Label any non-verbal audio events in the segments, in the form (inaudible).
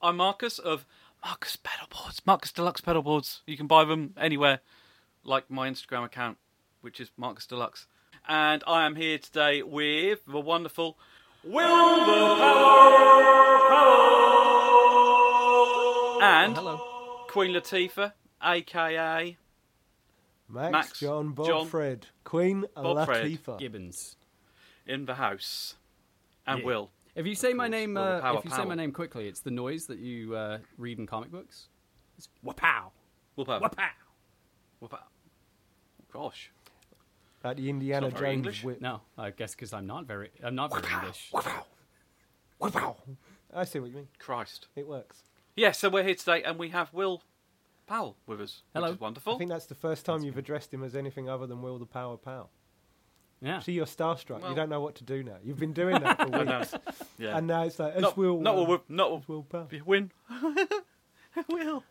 Hi, I'm Marcus of Marcus Pedalboards. Marcus Deluxe Pedalboards. You can buy them anywhere, like my Instagram account, which is Marcus Deluxe. And I am here today with the wonderful Will the Power Powell and Hello. Queen Latifah, aka Max, Max, John, Bob, John, Fred, Queen Bob, Fred, Latifah. Gibbons. in the house, and Yeah. Will. If you say my course, name, Will the uh, Power if you say Powell. my name quickly, it's the noise that you uh, read in comic books. It's wapow, Will Power. wapow. Will Power. Gosh. Like the Indiana It's not very Jones English. whip. No, I guess because I'm not very, I'm not very English. I see what you mean. Christ. It works. Yeah, so we're here today, and we have Will Powell with us. Hello. Which is wonderful. I think that's the first time you've addressed him as anything other than Will the Power Pal. Yeah. See, you're starstruck. Well- you don't know what to do now. You've been doing that for (laughs) weeks. Yeah. And now it's like, it's not, Will. not uh, Will, not it's Will Pal. Will, win. (laughs) Will.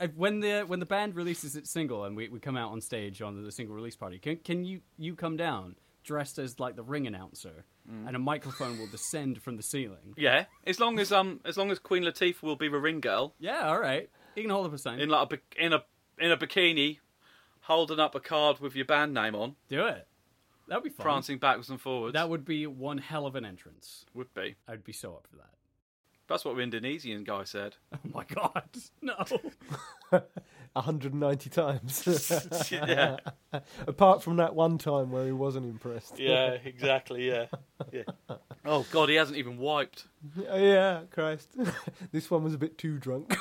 Uh, when the when the band releases its single and we, we come out on stage on the single release party, can can you you come down dressed as like the ring announcer and a microphone will descend from the ceiling? Yeah, as long as um, as long as Queen Latifah will be the ring girl Yeah, all right. You can hold up a sign. in like a in a in a bikini, holding up a card with your band name on, Do it. That'd be fun. prancing backwards and forwards. That would be one hell of an entrance. would be. I'd be so up for that. That's what the Indonesian guy said. (laughs) Oh my god, no! (laughs) 190 times. (laughs) yeah, Apart from that one time where he wasn't impressed. yeah, exactly. Yeah, yeah. Oh God, he hasn't even wiped. Oh, yeah, Christ. this one was a bit too drunk.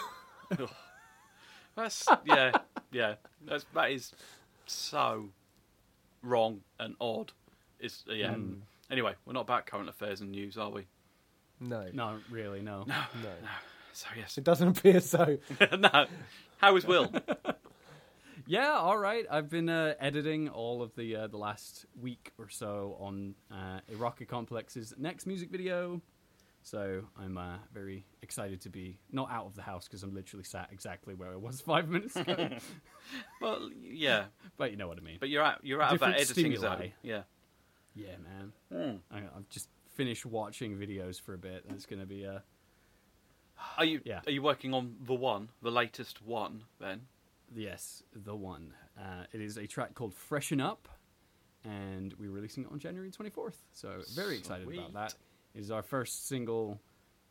That's yeah, yeah. That's that is so wrong and odd. It's yeah. Anyway, we're not about current affairs and news, are we? no. No, really, no. No. No. So yes, It doesn't appear so. (laughs) no. How is Will? (laughs) Yeah, all right. I've been uh, editing all of the uh, the last week or so on uh, A Rocket Complex's next music video. So I'm uh, very excited to be not out of the house because I'm literally sat exactly where I was (laughs) five minutes ago. (laughs) well, yeah, but you know what I mean. but you're out. You're out of that editing stimuli. zone. Yeah. yeah, man. Hmm. I, I've just finished watching videos for a bit, it's going to be uh, Are you? Yeah. Are you working on the one, the latest one? Then. Yes, the one. Uh, it is a track called Freshen Up, and we're releasing it on January 24th. So, very excited Sweet. about that. It is our first single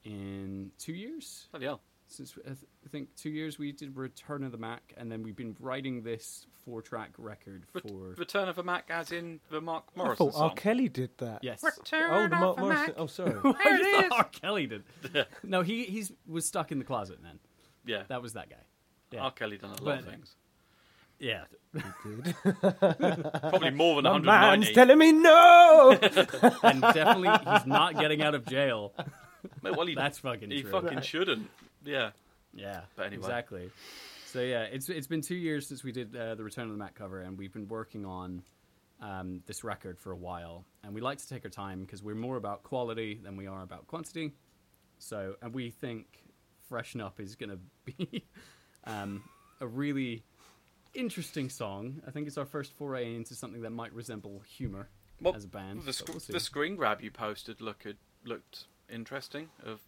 in two years. Bloody hell. Since I, th- I think two years we did Return of the Mac, and then we've been writing this four track record Ret- for. Return of the Mac, as in the Mark I Morrison thought R. song. Kelly did that. yes. Return Oh, the of Mark a Morrison. Mac. Oh, sorry. (laughs) I it is. thought R. Kelly did. (laughs) no, he he's was stuck in the closet, man. Yeah. That was that guy. Yeah. R. Kelly done a lot of But- things. Yeah. (laughs) Probably more than My 190. man's telling me no. (laughs) and definitely he's not getting out of jail. well, he, That's fucking he true. fucking shouldn't. Yeah. Yeah, But anyway. exactly. So yeah, it's it's been two years since we did uh, the Return of the Mac cover, and we've been working on um, this record for a while. And we like to take our time because we're more about quality than we are about quantity. So, and we think "Freshen Up" is going to be (laughs) um, a really interesting song. I think it's our first foray into something that might resemble humor Well, as a band. The, sc- we'll the screen grab you posted looked looked interesting of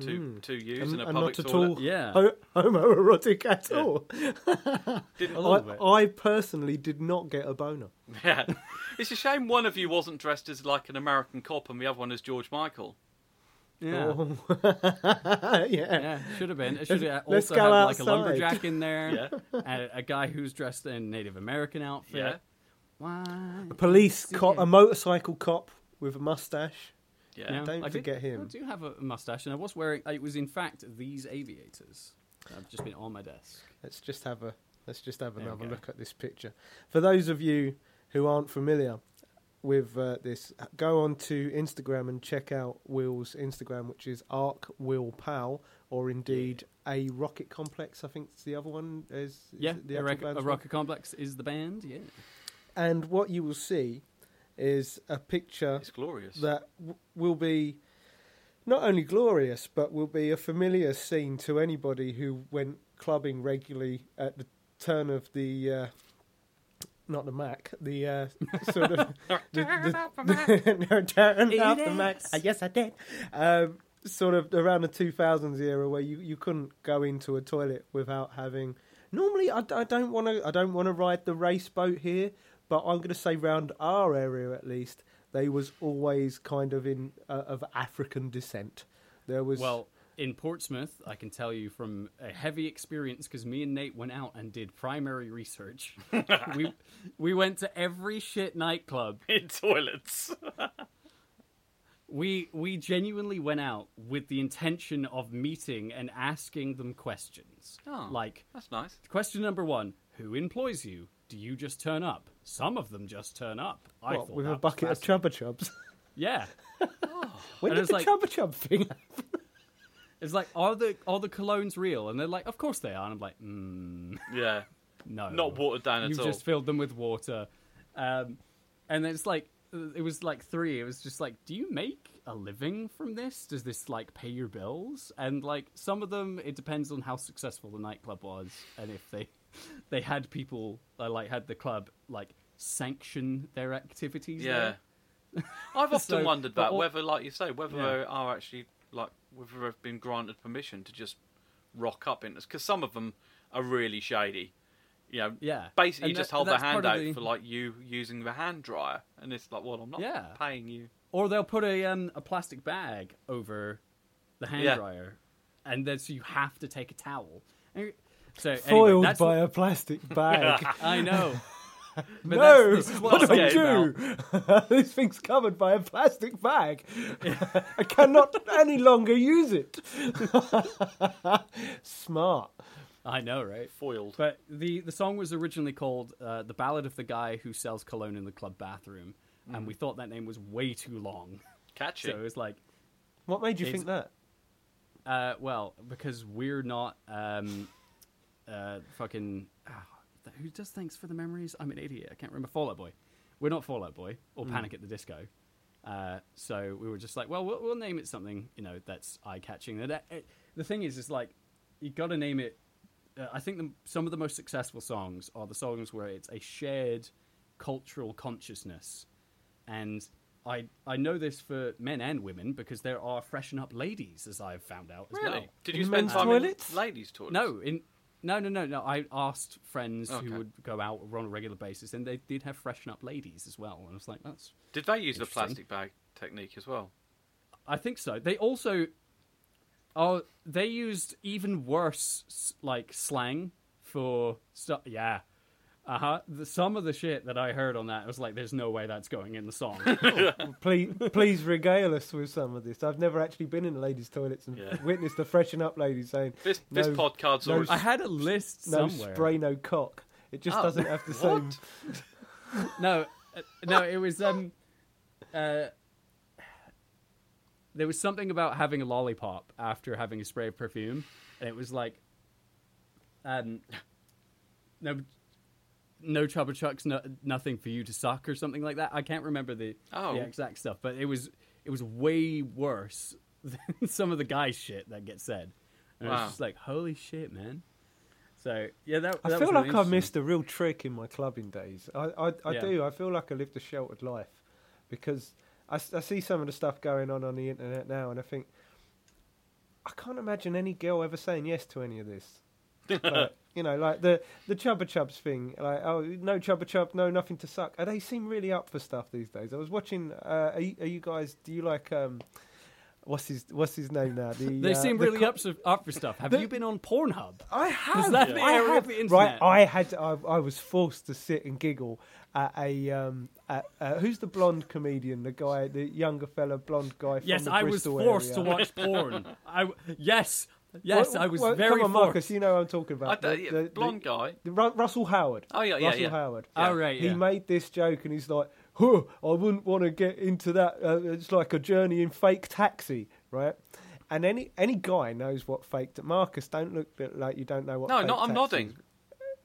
two hmm. two U's and, um, in a and public not at toilet. all Yeah. ho- homoerotic at Yeah. all. (laughs) Didn't, lot of it. I, I personally did not get a boner. (laughs) yeah. It's a shame one of you wasn't dressed as like an American cop and the other one as George Michael. Yeah. Oh. (laughs) yeah. Yeah, should have been. It should have let's also had like a lumberjack in there, Yeah. (laughs) and a guy who's dressed in Native American outfit. Yeah. Why? A police cop, a motorcycle cop with a mustache. Yeah. Yeah, Don't I did- forget him. I do have a mustache, and I was wearing. It was in fact these aviators. I've just been on my desk. Let's just have a let's just have another look at this picture. For those of you who aren't familiar with uh, this, go on to Instagram and check out Will's Instagram, which is Arc Will Pal, or indeed a Rocket Complex. I think it's the other one. Is, is Yeah, the a, actual rock, a name? Rocket Complex is the band. Yeah, And what you will see is a picture It's glorious. that w- will be not only glorious, but will be a familiar scene to anybody who went clubbing regularly at the turn of the. Uh, not the Mac, the uh, (laughs) sort of the, the, (laughs) no, turn off the Mac. Uh, yes, I did. Um, sort of around the 2000s era where you, you couldn't go into a toilet without having. Normally, I, I don't want to. I don't want to ride the race boat here, but I'm going to say round our area at least, they was always kind of in uh, of African descent. There was Well, in Portsmouth, I can tell you from a heavy experience because me and Nate went out and did primary research. we (laughs) we went to every shit nightclub. In toilets. We we genuinely went out with the intention of meeting and asking them questions. Oh. Like That's nice. question number one: Who employs you? Do you just turn up? Some of them just turn up. I what, thought with that a bucket of fascinating. Chupa Chups. Yeah. Oh. (laughs) when And did it's the like- Chupa Chup thing? It's like, are the are the colognes real? And they're like, of course they are. And I'm like, mm, Yeah. (laughs) no, Not watered down at all. You've just filled them with water. Um, and it's like, it was like three. It was just like, do you make a living from this? Does this like pay your bills? And like some of them, it depends on how successful the nightclub was and if they (laughs) they had people uh, like had the club like sanction their activities. Yeah. there. I've (laughs) often So, wondered that all- whether, like you say, whether Yeah. they are actually like whether they've been granted permission to just rock up in this because some of them are really shady. You know, Yeah. basically And just that- hold the hand out the- for like you using the hand dryer, and it's like, well, I'm not Yeah. paying you. Or they'll put a um, a plastic bag over the hand Yeah. dryer, and then so you have to take a towel. And- So anyway, Foiled that's by what- a plastic (laughs) bag. I know. (laughs) But no, that's- this is what what do I'm I talking do? (laughs) this thing's covered by a plastic bag. (laughs) I cannot any longer use it. Smart. I know, right? Foiled. But the the song was originally called uh, "The Ballad of the Guy Who Sells Cologne in the Club Bathroom," and we thought that name was way too long. Catchy. So it was like, What made you think that? uh, well, because we're not um, uh, fucking. Ah, who does thanks for the memories? I'm an idiot. I can't remember Fall Out Boy. We're not Fall Out Boy or Panic at the Disco. Uh, so we were just like, well, well, we'll name it something you know that's eye catching. That- it- the thing is, is like you got to name it. Uh, I think the, some of the most successful songs are the songs where it's a shared cultural consciousness, and I I know this for men and women because there are freshen up ladies, as I've found out. As really? well. Did In you spend men's time toilets? in ladies' toilets? No, in no, no, no, no. I asked friends Okay. who would go out on a regular basis, and they did have freshen up ladies as well. And I was like, that's. Did they use the plastic bag technique as well? I think so. They also, oh, they used even worse like slang for stuff. Yeah, uh huh. Some of the shit that I heard on that was like, there's no way that's going in the song. (laughs) Please, please regale us with some of this. I've never actually been in the ladies' toilets and Yeah. witnessed a freshen up lady saying This this No- podcast's no already. I had a list no somewhere. spray, no cock. It just Oh, doesn't have the same. (laughs) no, uh, no, it was um, uh, there was something about having a lollipop after having a spray of perfume, and it was like, um, no, no Chupa Chups, no, nothing for you to suck or something like that. I can't remember the, Oh. the exact stuff, but it was it was way worse (laughs) than some of the guys shit that gets said, and I Wow. was just like, holy shit, man. So yeah, that, I feel was like I missed a real trick in my clubbing days. I, I, I Yeah. do. I feel like I lived a sheltered life because I see some of the stuff going on on the internet now, and I think I can't imagine any girl ever saying yes to any of this. (laughs) But, you know, like the the Chupa Chups thing, like oh no Chupa Chup, no nothing to suck. They seem really up for stuff these days. I was watching. Uh, are, you, are you guys? Do you like um, what's his what's his name now? The, They uh, seem the really co- up, so- up for stuff. Have the- you been on Pornhub? I have. the I have. Right. I had. I, I was forced to sit and giggle at a. Um, at, uh, who's the blonde comedian? The guy, the younger fella, blonde guy. From Yes, I was forced area. to watch porn. (laughs) I yes, yes, Well, I was well, very Come on, forced. Marcus. You know what I'm talking about. The- yeah, the- the- blonde guy. the Ru- Russell Howard. Oh yeah, yeah, Russell yeah. Howard. Oh right, He made this joke and he's like, huh, I wouldn't want to get into that. Uh, it's like a journey in fake taxi, right? And any any guy knows what fake. Marcus, don't look like you don't know what. No, fake not. I'm nodding. is.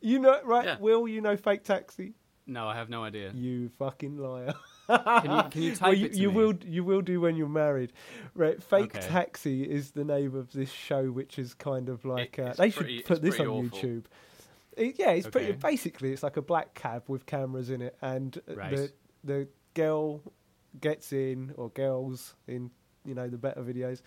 You know, right? Yeah. Will you know fake taxi? No, I have no idea. You fucking liar. (laughs) Can you can you (laughs) type well, you, it to you me? will you will do when you're married, right? Fake Okay. Taxi is the name of this show, which is kind of like It- uh, they pretty- should put this on awful. YouTube. It- yeah, it's pretty. Basically, it's like a black cab with cameras in it, and Right. the the girl gets in or girls in you know the better videos,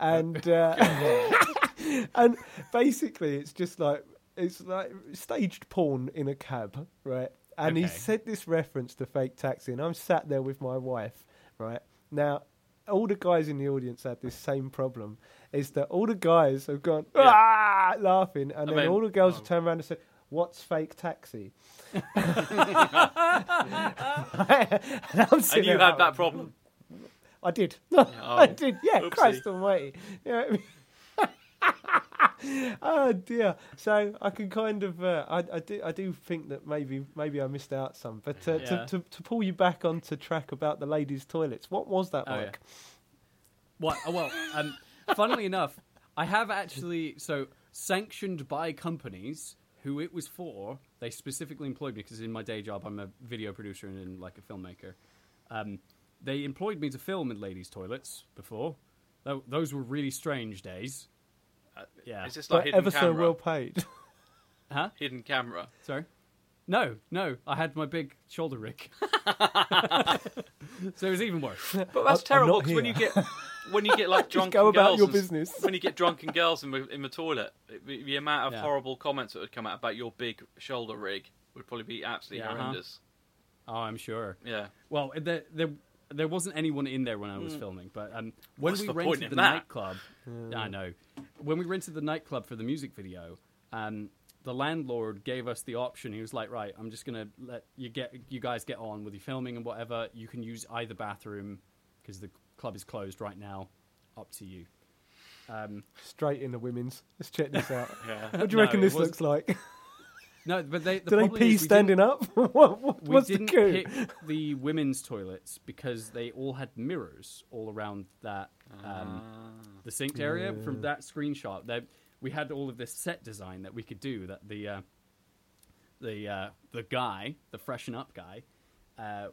and (laughs) uh, (laughs) and basically it's just like it's like staged porn in a cab, right? And he said this reference to fake taxi, and I'm sat there with my wife, right? Now, all the guys in the audience had this same problem: is that all the guys have gone Yeah. ah laughing, and I then mean- all the girls oh. have turned around and said. What's fake taxi? (laughs) and I'm And you had that problem. I did. Oh, (laughs) I did. Yeah, oopsie. Christ Almighty. You know what I mean? (laughs) oh dear. So I can kind of, uh, I, I do, I do think that maybe, maybe I missed out some. But uh, Yeah. to, to to pull you back onto track about the ladies' toilets, what was that Oh, yeah. like? What? oh, Well, um, funnily enough, I have actually so sanctioned by companies who it was for. They specifically employed me because in my day job I'm a video producer and, and like a filmmaker. Um, they employed me to film in ladies' toilets before. Tho- those were really strange days. Uh, yeah. Is this like But hidden ever camera? so well paid. (laughs) Huh? Hidden camera. Sorry. No, no. I had my big shoulder rig. (laughs) so it was even worse. But I'm that's terrible not 'cause when you get when you get like (laughs) Just drunken go about girls your and business. when you get drunken girls in the, in the toilet, the, the amount of Yeah. horrible comments that would come out about your big shoulder rig would probably be absolutely Yeah, uh-huh. horrendous. Oh, I'm sure. Yeah. Well, there, there, there wasn't anyone in there when I was filming, but um, when What's we the rented the that? nightclub, I know. When we rented the nightclub for the music video, um, the landlord gave us the option. He was like, "Right, I'm just gonna let you get you guys get on with your filming and whatever. You can use either bathroom because the club is closed right now. Up to you." Um, Straight in the women's. Let's check this out. (laughs) Yeah. What do you No, reckon this was- looks like? No, but they the Do they pee standing up? (laughs) what, what, We what's the didn't coup? pick the women's toilets because they all had mirrors all around that um, the synced area. From that screenshot, that we had all of this set design that we could do. That the uh, the uh, the guy, the freshen up guy, uh,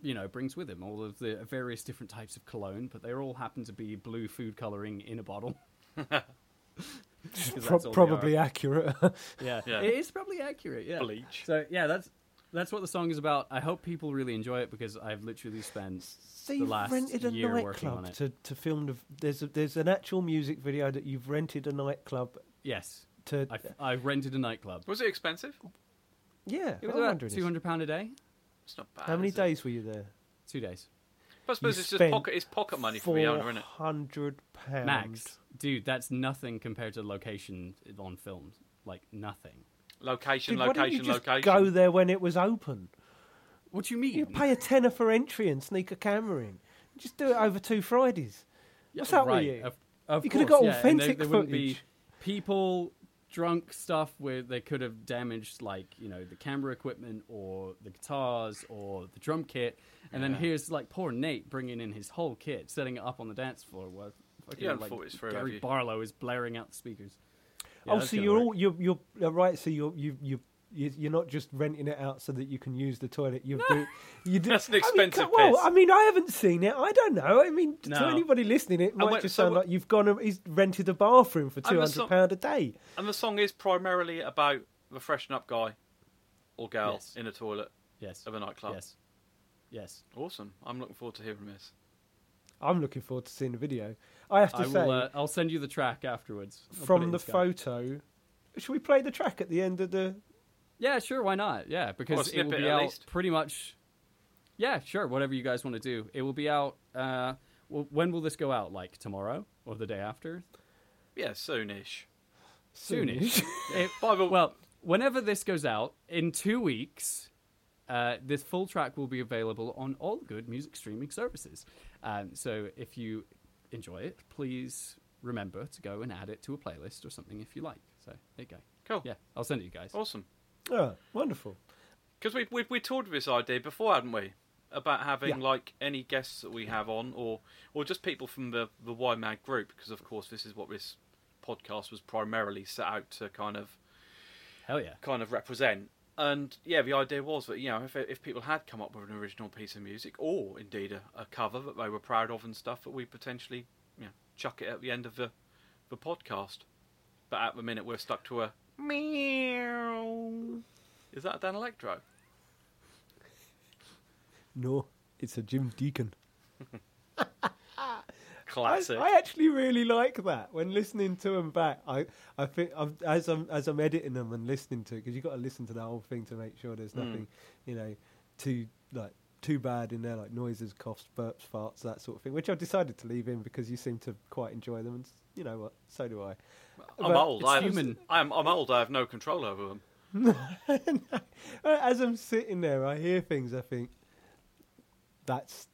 you know, brings with him all of the various different types of cologne, but they all happen to be blue food coloring in a bottle. (laughs) (laughs) 'Cause Pro- that's all they probably accurate. (laughs) Yeah. Yeah. it is probably accurate. Yeah, Bleach. So yeah, that's that's what the song is about. I hope people really enjoy it because I've literally spent So the last rented a year working on it. to, to film the. There's a, there's an actual music video that you've rented a nightclub yes. to. I've, I've rented a nightclub. Was it expensive? yeah, It was I'm about two hundred pound a day, It's not bad. How many is it? days were you there? two days But I suppose it's just pocket. It's pocket money for the owner, isn't it? hundred pounds max. Dude, that's nothing compared to location on films. Like nothing. Location, Dude, why didn't location, you just location. go there when it was open? What do you mean? You pay a tenner for entry and sneak a camera in. Just do it over two Fridays. Yeah, What's up with right. you? Of, of You could've got yeah, authentic there, there wouldn't be footage. people drunk stuff where they could have damaged like you know the camera equipment or the guitars or the drum kit and then here's like poor nate bringing in his whole kit setting it up on the dance floor while fucking, You haven't like, through, gary barlow is blaring out the speakers Yeah, oh, so you're work. all you're you're uh, right. So you're you you. You- You're not just renting it out so that you can use the toilet. You do. You do. That's an I mean, expensive well, piss. I mean, I haven't seen it. I don't know. I mean, to anybody listening, it might wait, just so sound what- like you've gone. and He's rented a bathroom for two hundred pound song- pound a day. And the song is primarily about the freshen up guy or gal Yes. in a toilet yes of a nightclub. yes yes Awesome. I'm looking forward to hearing this. I'm looking forward to seeing the video. I have to i say, will uh, i'll send you the track afterwards I'll from the Skype. photo, should we play the track at the end of the? Yeah, sure. Why not? Yeah, because it will be at out least. pretty much. Yeah, sure. Whatever you guys want to do, it will be out. Uh, well, when will this go out? Like tomorrow or the day after? Yeah, soonish. Soonish. It- (laughs) By the well, whenever this goes out in two weeks, uh, this full track will be available on all good music streaming services. Um, so if you enjoy it, please remember to go and add it to a playlist or something if you like. So there you go. cool. Yeah, I'll send it to you guys. Awesome. Oh, wonderful. Because we we we toured with this idea before, hadn't we? About having Yeah. like any guests that we have on, or or just people from the the YMAG group. Because of course, this is what this podcast was primarily set out to kind of Hell yeah. kind of represent. And yeah, the idea was that you know if if people had come up with an original piece of music, or indeed a, a cover that they were proud of and stuff, that we potentially you know chuck it at the end of the the podcast. But at the minute, we're stuck to a meow. Is that Danelectro? No, it's a Jim Deacon. (laughs) Classic. I, I actually really like that when listening to them back. I I think I'm, as I'm as I'm editing them and listening to it because you've got to listen to the whole thing to make sure there's Mm. nothing you know too like too bad in there like noises, coughs, burps, farts, that sort of thing. Which I've decided to leave in because you seem to quite enjoy them, and you know what, so do I. I'm But old. I have, human. I'm, I'm old. I have no control over them. (laughs) As I'm sitting there, I hear things. I think that's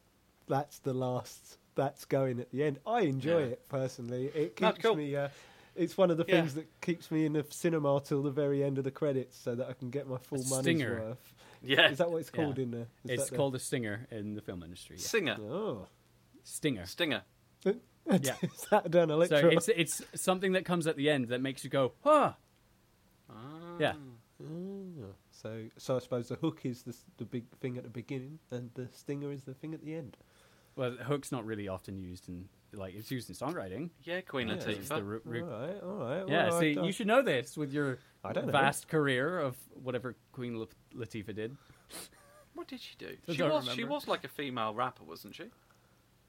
that's the last that's going at the end. I enjoy Yeah. it personally. It keeps cool. me. Uh, it's one of the Yeah. things that keeps me in the cinema till the very end of the credits, so that I can get my full money's worth. Yeah. Is that what it's Yeah. called in there? Is It's that the- called a stinger in the film industry. Yeah. Singer. Oh, Stinger. Stinger. (laughs) Yeah. is that down So it's it's something that comes at the end that makes you go, huh? Ah. Yeah. Oh. So, so I suppose the hook is the the big thing at the beginning, and the stinger is the thing at the end. Well, the hook's not really often used in like it's used in songwriting. Yeah, Queen Yeah, It's Latifah. the ru- ru- all right, all right. yeah, well, I see, don't- you should know this with your I don't know. vast career of whatever Queen Lat- Latifah did. What did she do? I She don't was she was like a female rapper, wasn't she?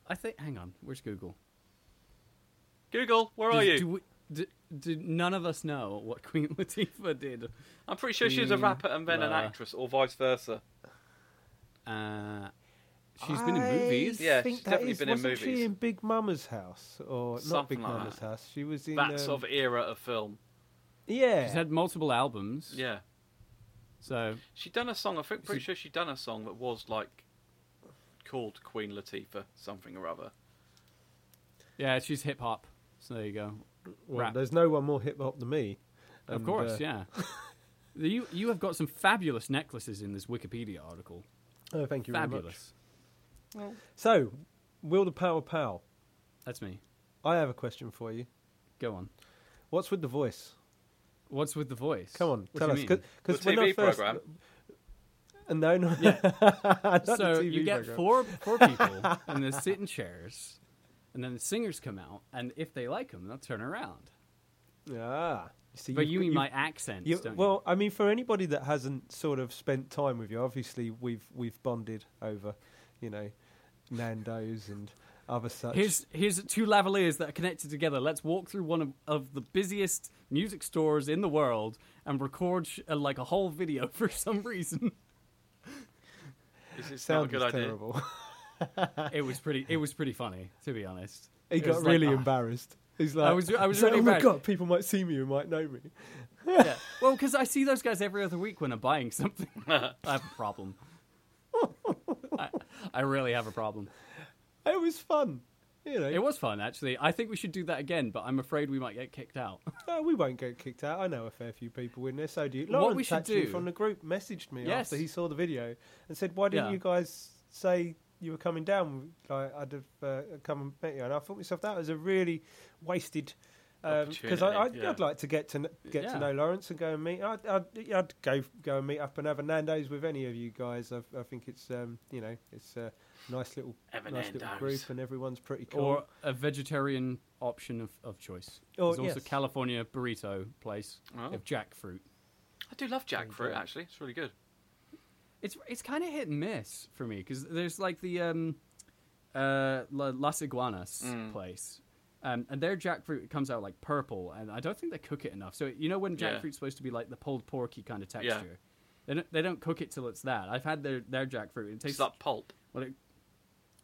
I think. Hang on, where's Google? Google, where are you? Do, we, do, do none of us know what (laughs) Queen Latifah did? I'm pretty sure she was a rapper and then an actress, or vice versa. Uh, she's been in I movies. Yeah, think she's that definitely is- been in wasn't movies. She in Big Mama's house, or not Something Big like Mama's that. house? She was in That um, sort of era of film. yeah. She's had multiple albums. Yeah. So She'd done a song, I think, pretty She- sure she'd done a song that was like called Queen Latifah, something or other. yeah, she's hip hop. So there you go. well, rap. there's no one more hip hop than me. Of And, course, uh, yeah. (laughs) you you have got some fabulous necklaces in this Wikipedia article. Oh, thank you very much. Fabulous. So, Will the Power Pal? That's me. I have a question for you. Go on. What's with the voice? What's with the voice? Come on, What tell do us. you mean? Because The when I TV first, program. Uh, no, no. Yeah. (laughs) Not the so TV you get program. four four (laughs) people and they sit in chairs, and then the singers come out, and if they like them, they'll turn around. Ah, see, But you've you got- mean you- my accents, you- don't well, I mean, for anybody that hasn't sort of spent time with you, obviously we've we've bonded over, you know, Nando's and other such. Here's here's two lavaliers that are connected together. Let's walk through one of, of the busiest music stores in the world and record sh- uh, like a whole video (laughs) for some reason. Is this Sound not a was good idea? terrible. it was pretty it was pretty funny to be honest. he It got was like, really ah. embarrassed. He's like, I was- I was he's like, really oh my god, people might see me who might know me. yeah. (laughs) Well, because I see those guys every other week when I'm buying something. (laughs) I have a problem. I, really have a problem. It was fun, you know. It was fun, actually. I think we should do that again, but I'm afraid we might get kicked out. (laughs) No, we won't get kicked out. I know a fair few people in there. So do you. What Lawrence we should actually do- from the group messaged me Yes. after he saw the video and said, "Why didn't Yeah. you guys say you were coming down? Like, I'd have uh, come and met you." And I thought myself that was a really wasted. Because I, Opportunity, I'd, yeah. I'd like to get to get Yeah. to know Lawrence and go and meet. I'd, I'd, I'd go go and meet up and have a Nando's with any of you guys. I, I think it's um, you know it's a nice little Have a nice little group and everyone's pretty cool. Or a vegetarian option of, of choice. Or, There's also Oh, yes. California burrito place Oh. of jackfruit. I do love jackfruit, Yeah. actually. It's really good. It's it's kind of hit and miss for me because there's like the um, uh, Las Iguanas Mm. place, um, and their jackfruit comes out like purple, and I don't think they cook it enough. So you know when Yeah. jackfruit's supposed to be like the pulled porky kind of Yeah. texture, they don't they don't cook it till it's that. I've had their their jackfruit. It It's tastes like pulp. well, it,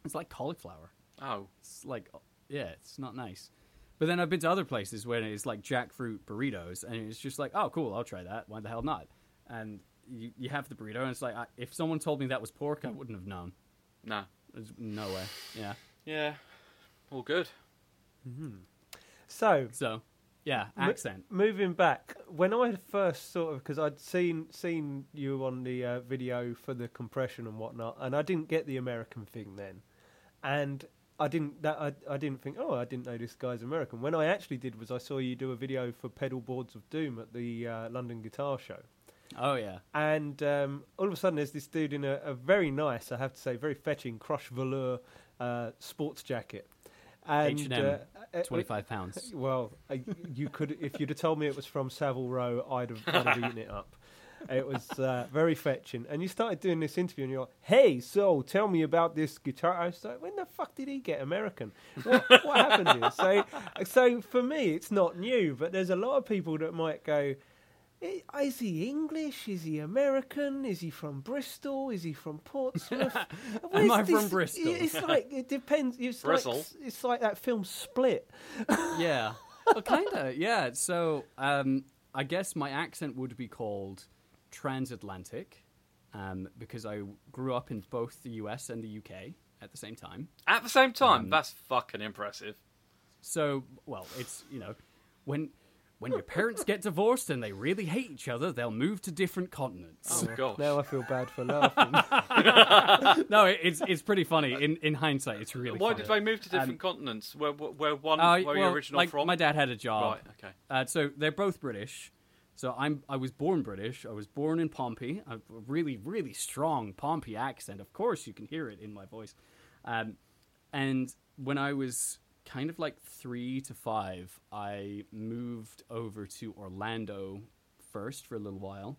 it's like cauliflower. Oh. It's like yeah, it's not nice. But then I've been to other places where it's like jackfruit burritos, and it's just like, oh, cool, I'll try that. Why the hell not? And you, you have the burrito, and it's like, I, if someone told me that was pork, I wouldn't have known. No. There's no way. Yeah. Yeah. All good. So So, yeah, accent. moving back, when I first sort of because I'd seen seen you on the uh, video for the compression and whatnot, and I didn't get the American thing then, and I didn't that I, I didn't think oh I didn't know this guy's American. When I actually did was I saw you do a video for Pedal Boards of Doom at the uh, London Guitar Show, Oh yeah. and um, all of a sudden there's this dude in a, a very nice, I have to say, very fetching crush velour uh, sports jacket. And H&M, uh, uh, Twenty five pounds. (laughs) well, you could if you'd have told me it was from Savile Row, I'd have, I'd have eaten it up. it was uh, very fetching. And you started doing this interview, and you're like, "Hey, so tell me about this guitar." I was like, "When the fuck did he get American? What, what happened here?" So, so for me, it's not new, but there's a lot of people that might go. "I- Is he English? Is he American? Is he from Bristol? Is he from Portsmouth? (laughs) Where's I from Bristol? It's like it depends. It's like Bristol? it's like that film Split. (laughs) yeah. Well, kind of. Yeah. So, um, I guess my accent would be called transatlantic, um, because I grew up in both the US and the UK at the same time. At the same time, Um, that's fucking impressive. So, well, it's you know, when when your parents get divorced and they really hate each other, they'll move to different continents. Oh gosh. Now I feel bad for laughing. (laughs) no, it's it's pretty funny. In in hindsight, it's really. Why funny. did they move to different Um, continents? Where where, where one Uh, where well, you original like from? my dad had a job. Right. Okay. Uh, so they're both British. So I'm I was born British. I was born in Pompey. I have a really really strong Pompey accent. Of course, you can hear it in my voice. Um, and when I was kind of like three to five, I moved over to Orlando first for a little while,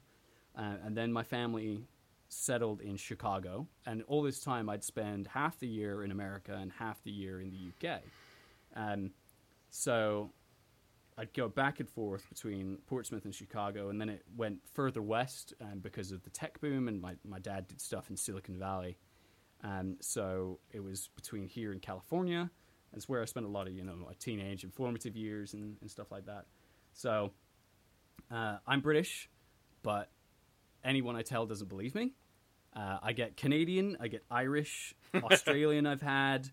uh, and then my family settled in Chicago. And all this time, I'd spend half the year in America and half the year in the UK. Um, so I'd go back and forth between Portsmouth and Chicago, and then it went further west um, because of the tech boom, and my, my dad did stuff in Silicon Valley. Um, so it was between here and California. That's where I spent a lot of you know my teenage and formative years and, and stuff like that. So uh, I'm British, but anyone I tell doesn't believe me. Uh, I get Canadian, I get Irish, (laughs) Australian. I've had,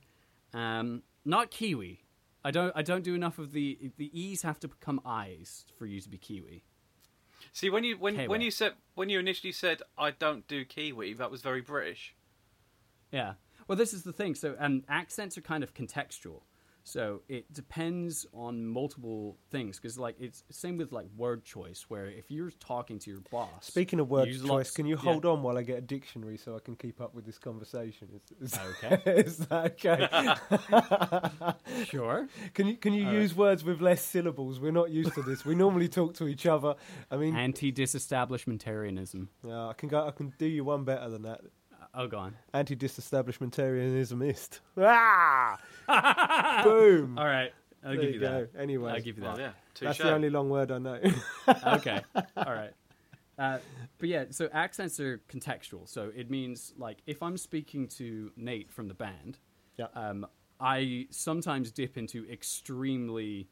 um, not Kiwi. I don't. I don't do enough of the the E's have to become I's for you to be Kiwi. See, when you when Kiwi. when you said when you initially said I don't do Kiwi, that was very British. Yeah. Well, this is the thing. So, um, accents are kind of contextual. So it depends on multiple things because, like, it's same with like word choice. Where if you're talking to your boss, Speaking of word choice, lots- can you yeah. hold on while I get a dictionary so I can keep up with this conversation? Is, is, Okay. (laughs) is that okay? (laughs) Sure. can you can you All use words with less syllables? We're not used to this. We normally talk to each other. I mean, Anti-disestablishmentarianism. Yeah, I can go. I can do you one better than that. Oh, go on. Anti-disestablishmentarianismist. (laughs) Ah! (laughs) Boom. All right. I'll there give you you go. that. Anyway, I'll give you Well, that. yeah, that's the only long word I know. (laughs) okay. All right. Uh, but yeah, so accents are contextual. So it means like if I'm speaking to Nate from the band, Yeah. um, I sometimes dip into extremely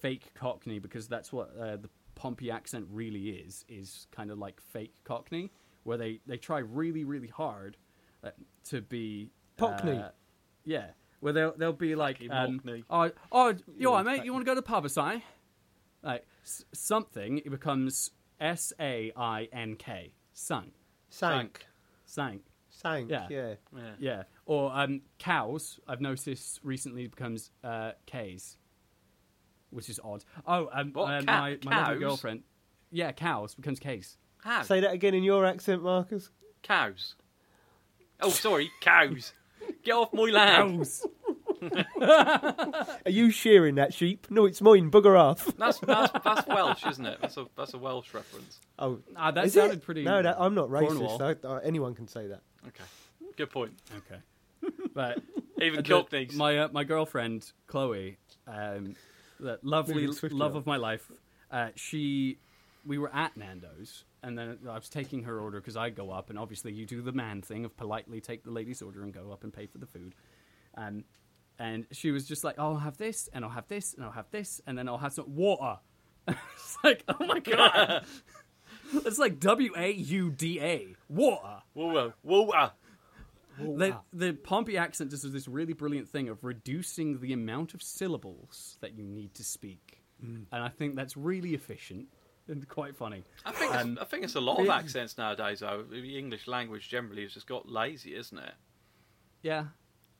fake Cockney because that's what uh, the Pompey accent really is. Is kind of like fake Cockney, where they they try really really hard uh, to be Pockney. uh, yeah, where they'll they'll be like, um, oh, oh, you all right, mate? You want to go to the pub or something? Like s- something, it becomes S A I N K, sunk, Sank. sank. Sank. Yeah. Yeah. Yeah. Yeah, or um, cows. I've noticed recently becomes uh, K's, which is odd. Oh, um, What? uh, Ca- my my lovely girlfriend. Yeah, cows becomes K's. How? Say that again in your accent, Marcus. Cows. Oh, sorry, cows. Get off my land. Cows. (laughs) Are you shearing that sheep? No, it's mine. Bugger off. (laughs) That's, that's that's Welsh, isn't it? That's a that's a Welsh reference. Oh, Ah, that is sounded it? pretty. No, that, I'm not racist. I, uh, anyone can say that. Okay, good point. Okay, but (laughs) Even the- Cockneys. my uh, my girlfriend Chloe, um, the lovely love on. of my life. Uh, she, we were at Nando's, and then I was taking her order because I go up, and obviously you do the man thing of politely take the lady's order and go up and pay for the food. Um, and she was just like, oh, "I'll have this, and I'll have this, and I'll have this, and then I'll have some water." (laughs) it's like, oh my god, (laughs) it's like W A U D A, water. Whoa, whoa. The, the Pompey accent just does this really brilliant thing of reducing the amount of syllables that you need to speak, and I think that's really efficient and quite funny. I think it's, I think it's a lot of accents nowadays. Though the English language generally has just got lazy, isn't it? Yeah,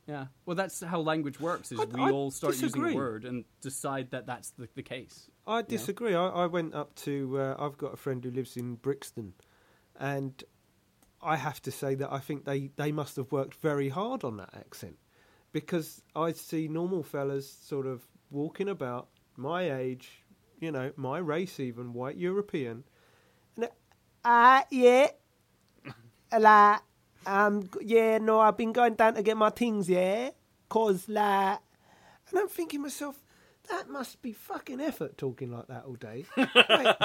yeah. Well, that's how language works: is I- we I all start using a word and decide that that's the, the case. I disagree. I, I went up to. Uh, I've got a friend who lives in Brixton, and I have to say that I think they, they must have worked very hard on that accent, because I see normal fellas sort of walking about my age, you know, my race, even white European, and ah, yeah, (laughs) like, um, yeah, no, I've been going down to get my things, yeah, cause like, and I'm thinking myself, that must be fucking effort talking like that all day. (laughs) Like,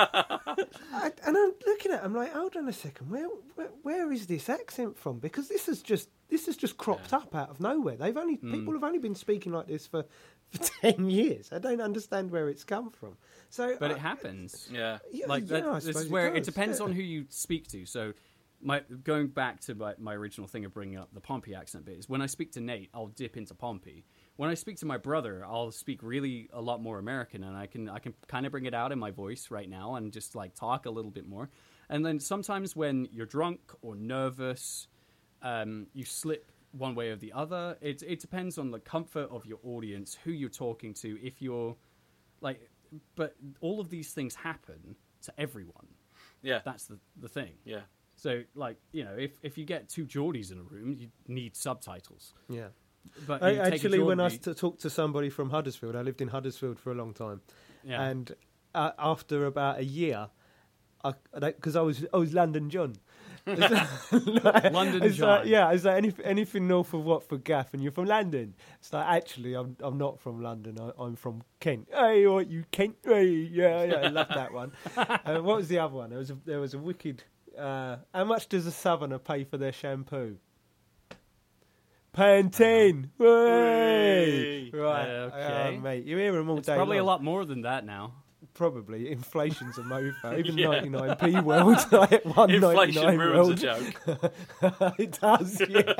I, and I'm looking at, him like, hold on a second, where, where, where is this accent from? Because this is just, this has just cropped up out of nowhere. They've only, people have only been speaking like this for, for (laughs) ten years. I don't understand where it's come from. So, But I- it happens. Yeah. yeah, like yeah, that, I this is where it, does, depends yeah. on who you speak to. So, my going back to my, my original thing of bringing up the Pompey accent bit is when I speak to Nate, I'll dip into Pompey. When I speak to my brother, I'll speak really a lot more American, and I can I can kind of bring it out in my voice right now and just like talk a little bit more. And then sometimes when you're drunk or nervous, um, you slip one way or the other. It it depends on the comfort of your audience, who you're talking to. If you're like, but all of these things happen to everyone. Yeah. That's the the thing. Yeah. So like you know, if if you get two Geordies in a room, you need subtitles. Yeah. But I, you take actually, when I Geordie- st- talked to somebody from Huddersfield, I lived in Huddersfield for a long time, yeah. and uh, after about a year, because I, was I was London John. London It's like, yeah, it's like any, anything north of Watford Gap, and you're from London. It's like actually, I'm I'm not from London. I, I'm from Kent. Hey, what you Kent? Hey, yeah, yeah, I love that one. (laughs) uh, what was the other one? There was a, there was a wicked. Uh, how much does a Southerner pay for their shampoo? Pantene. Way. Right. Okay. Uh, mate, you hear them all it's day. probably a lot more than that now. Probably inflation's a mover. (laughs) Even Yeah. 99p world, (laughs) like 199 (laughs) Inflation ruins world. a joke. it does. Yeah.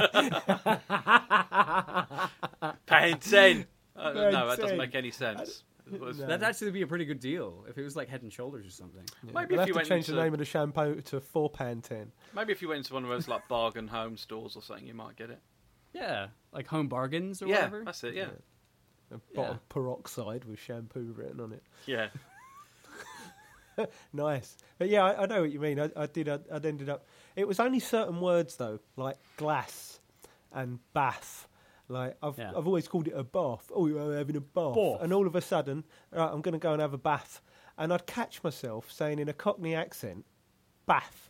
Paying ten. Uh, no, Paying that doesn't make any sense. It was- No. That'd actually be a pretty good deal if it was like Head and Shoulders or something. Maybe we'll if have you to went change into, the name of the shampoo to four Pantene. maybe if you went into one of those like bargain home stores or something, you might get it. Yeah, like home bargains or yeah, whatever. that's it. Yeah, A bottle Yeah. of peroxide with shampoo written on it. yeah. (laughs) Nice. But yeah, I, I know what you mean. I, I did. I, I'd ended up. It was only certain words though, like glass and bath. Like I've Yeah. I've always called it a bath. Oh, you're having a bath. And all of a sudden, right, I'm going to go and have a bath, and I'd catch myself saying in a Cockney accent, "bath."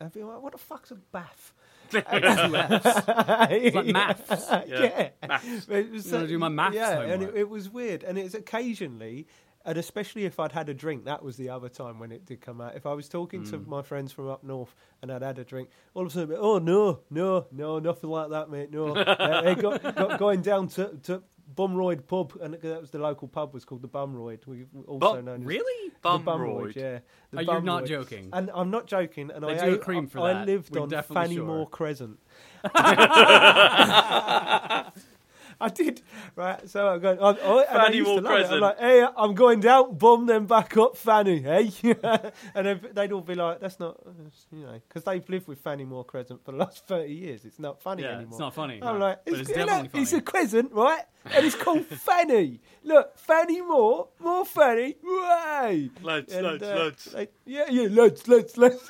I'd be like, "What the fuck's a bath?" (laughs) It's like maths. (laughs) yeah. Maths. But it was wanna do my maths Yeah, and it, it was weird. And it's occasionally, and especially if I'd had a drink, that was the other time when it did come out. If I was talking to Mm. my friends from up north and I'd had a drink, all of a sudden, oh no, no, no, nothing like that, mate. No, (laughs) uh, hey, go, go, going down to to Bumroyd pub, and that was the local pub was called the Bumroyd. We also Bum- known as Really? the Bumroyd. yeah. The Are you not joking? And I'm not joking. And They I do a ate- cream for I that. lived We're on definitely sure. Fannymore Crescent. (laughs) (laughs) (laughs) I did right. So I'm going. I, I, and I Fannymore love it. I'm like, hey, I'm going down. Boom, then back up, Fanny. Hey, (laughs) and they'd, they'd all be like, that's not, you know, because they've lived with Fannymore Crescent for the last (laughs) thirty years. It's not funny Yeah, anymore. it's not funny. I'm no. like, it's, it's look, definitely it's a funny. crescent, right? And it's called Fanny. Look, Fanny Moore, more Fanny. Way. Lads, And, lads, uh, they- yeah, yeah, lads, lads, lads.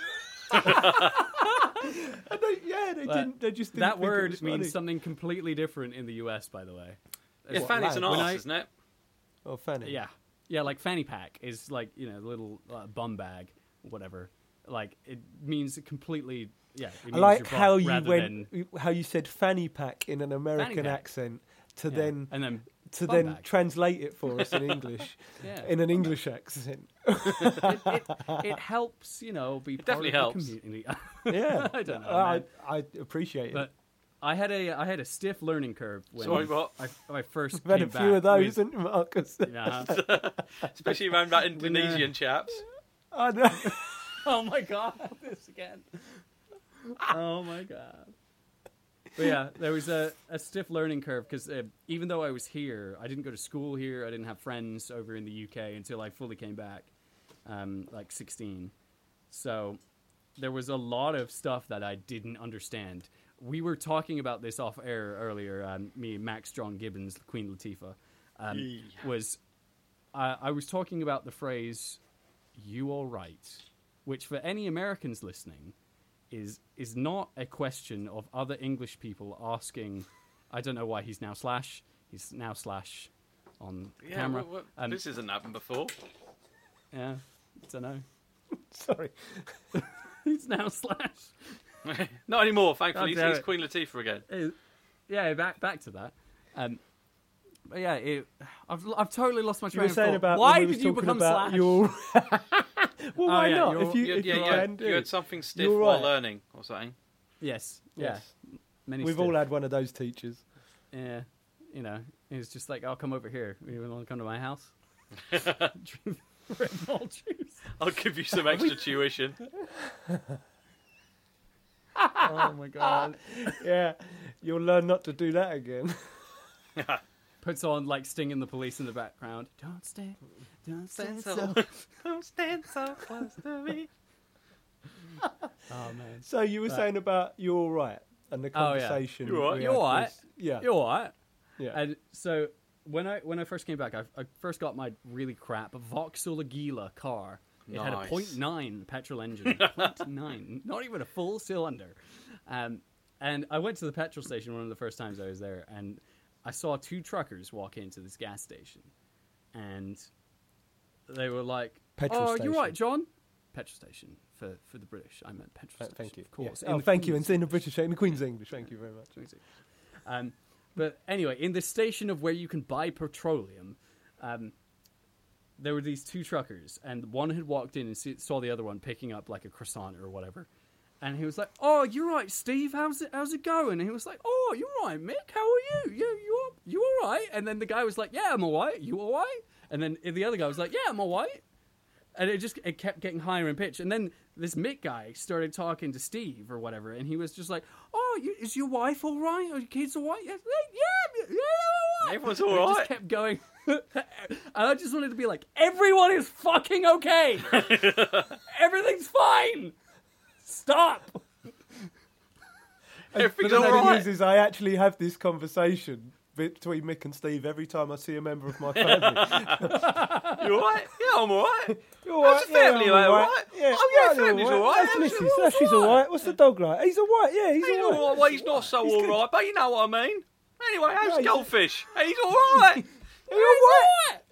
And they, yeah, they But didn't. They just didn't that think it word was means funny. something completely different in the US, by the way. Yeah, What, Fanny's an arse, I- isn't it? Oh, Fanny. Yeah, yeah, like fanny pack is like you know the little uh, bum bag, whatever. Like it means completely. Yeah, it I like how you went, than- how you said fanny pack in an American accent to yeah. then and then to bum then bag. translate it for us in (laughs) English yeah, in an English accent. (laughs) it, it, it helps you know be part definitely helps. community. (laughs) Yeah, I don't know, I. I appreciate but it. I had a I had a stiff learning curve when Sorry, what? I, I first I've had came a few of those, with- Marcus? Yeah. Especially around that uh, Indonesian chaps. I know. oh my god, this again. oh my god. But yeah, there was a, a stiff learning curve because uh, even though I was here, I didn't go to school here. I didn't have friends over in the UK until I fully came back, um, like 16. So there was a lot of stuff that I didn't understand. We were talking about this off air earlier. Um, me, Max, John Gibbons, Queen Latifah, um, Yeah. was I, I was talking about the phrase "you all right," which for any Americans listening is is not a question of other English people asking. I don't know why he's now slash. He's now slash on Yeah, camera. what- what- Um, this hasn't happened before. Yeah, I don't know. (laughs) Sorry. (laughs) He's now Slash. (laughs) Not anymore, thankfully. God He's it. Queen Latifah again. Uh, yeah, back back to that. Um, but yeah, it, I've I've totally lost my You train were of saying thought. about why did you become about Slash? your. (laughs) well, oh, why yeah, not? you're- If you, You, if yeah, you you, can had, do. you had something stiff You're while right. learning or something. Yes, yeah. Yes. Many We've stiff. all had one of those teachers. Yeah, you know, he was just like, "I'll come over here. You want to come to my house?" Drink (laughs) Red Bull juice. I'll give you some extra (laughs) tuition. Oh my god! yeah, you'll learn not to do that again. Puts on like Sting and the Police in the background. Don't stay, don't stand so. (laughs) Don't stand so close to me. Oh man, So you were Right. saying about you're all right and the conversation. Oh, yeah. conversation. You're all right. You're had all right. was- Yeah, you're all right. yeah. And so when I when I first came back, I, I first got my really crap Vauxhall Agila car. It had a Nice. .9 petrol engine, (laughs) .9, not even a full cylinder. Um, and I went to the petrol station one of the first times I was there, and I saw two truckers walk into this gas station, and they were like, Petrol "Oh, station. you're right, John." Petrol station for for the British. I meant petrol Uh, station. thank you. of course. Oh, thank you. And in the British, in the Queen's English. Thank you very much. um, but anyway, in the station of where you can buy petroleum, um, there were these two truckers, and one had walked in and saw the other one picking up like a croissant or whatever. And he was like, "Oh, you're right, Steve. How's it? How's it going?" And he was like, "Oh, you're right, Mick. How are you? You you are, you all right?" And then the guy was like, "Yeah, I'm all right. You all right?" And then the other guy was like, "Yeah, I'm all right." And it just it kept getting higher in pitch. And then this Mick guy started talking to Steve or whatever, and he was just like, "Oh, you, is your wife all right? Are your kids all right? Yeah, yeah, yeah, all right." Everyone's all it just kept going. (laughs) and I just wanted to be like, everyone is fucking okay. (laughs) Everything's fine. Stop. Everything's But the thing right. is, is I actually have this conversation between Mick and Steve every time I see a member of my family. (laughs) You all right? Yeah, I'm all right. You all How's right? the family? Yeah, I'm all all right? Yeah. Oh, yeah, you're family's all right. That's How's Mrs. That's she's all right. What's the dog like? He's all right. Yeah, he's He's all all right. right. Well, he's not so He's all good. right, but you know what I mean. Anyway, how's No, Goldfish? He's all right. (laughs) He's all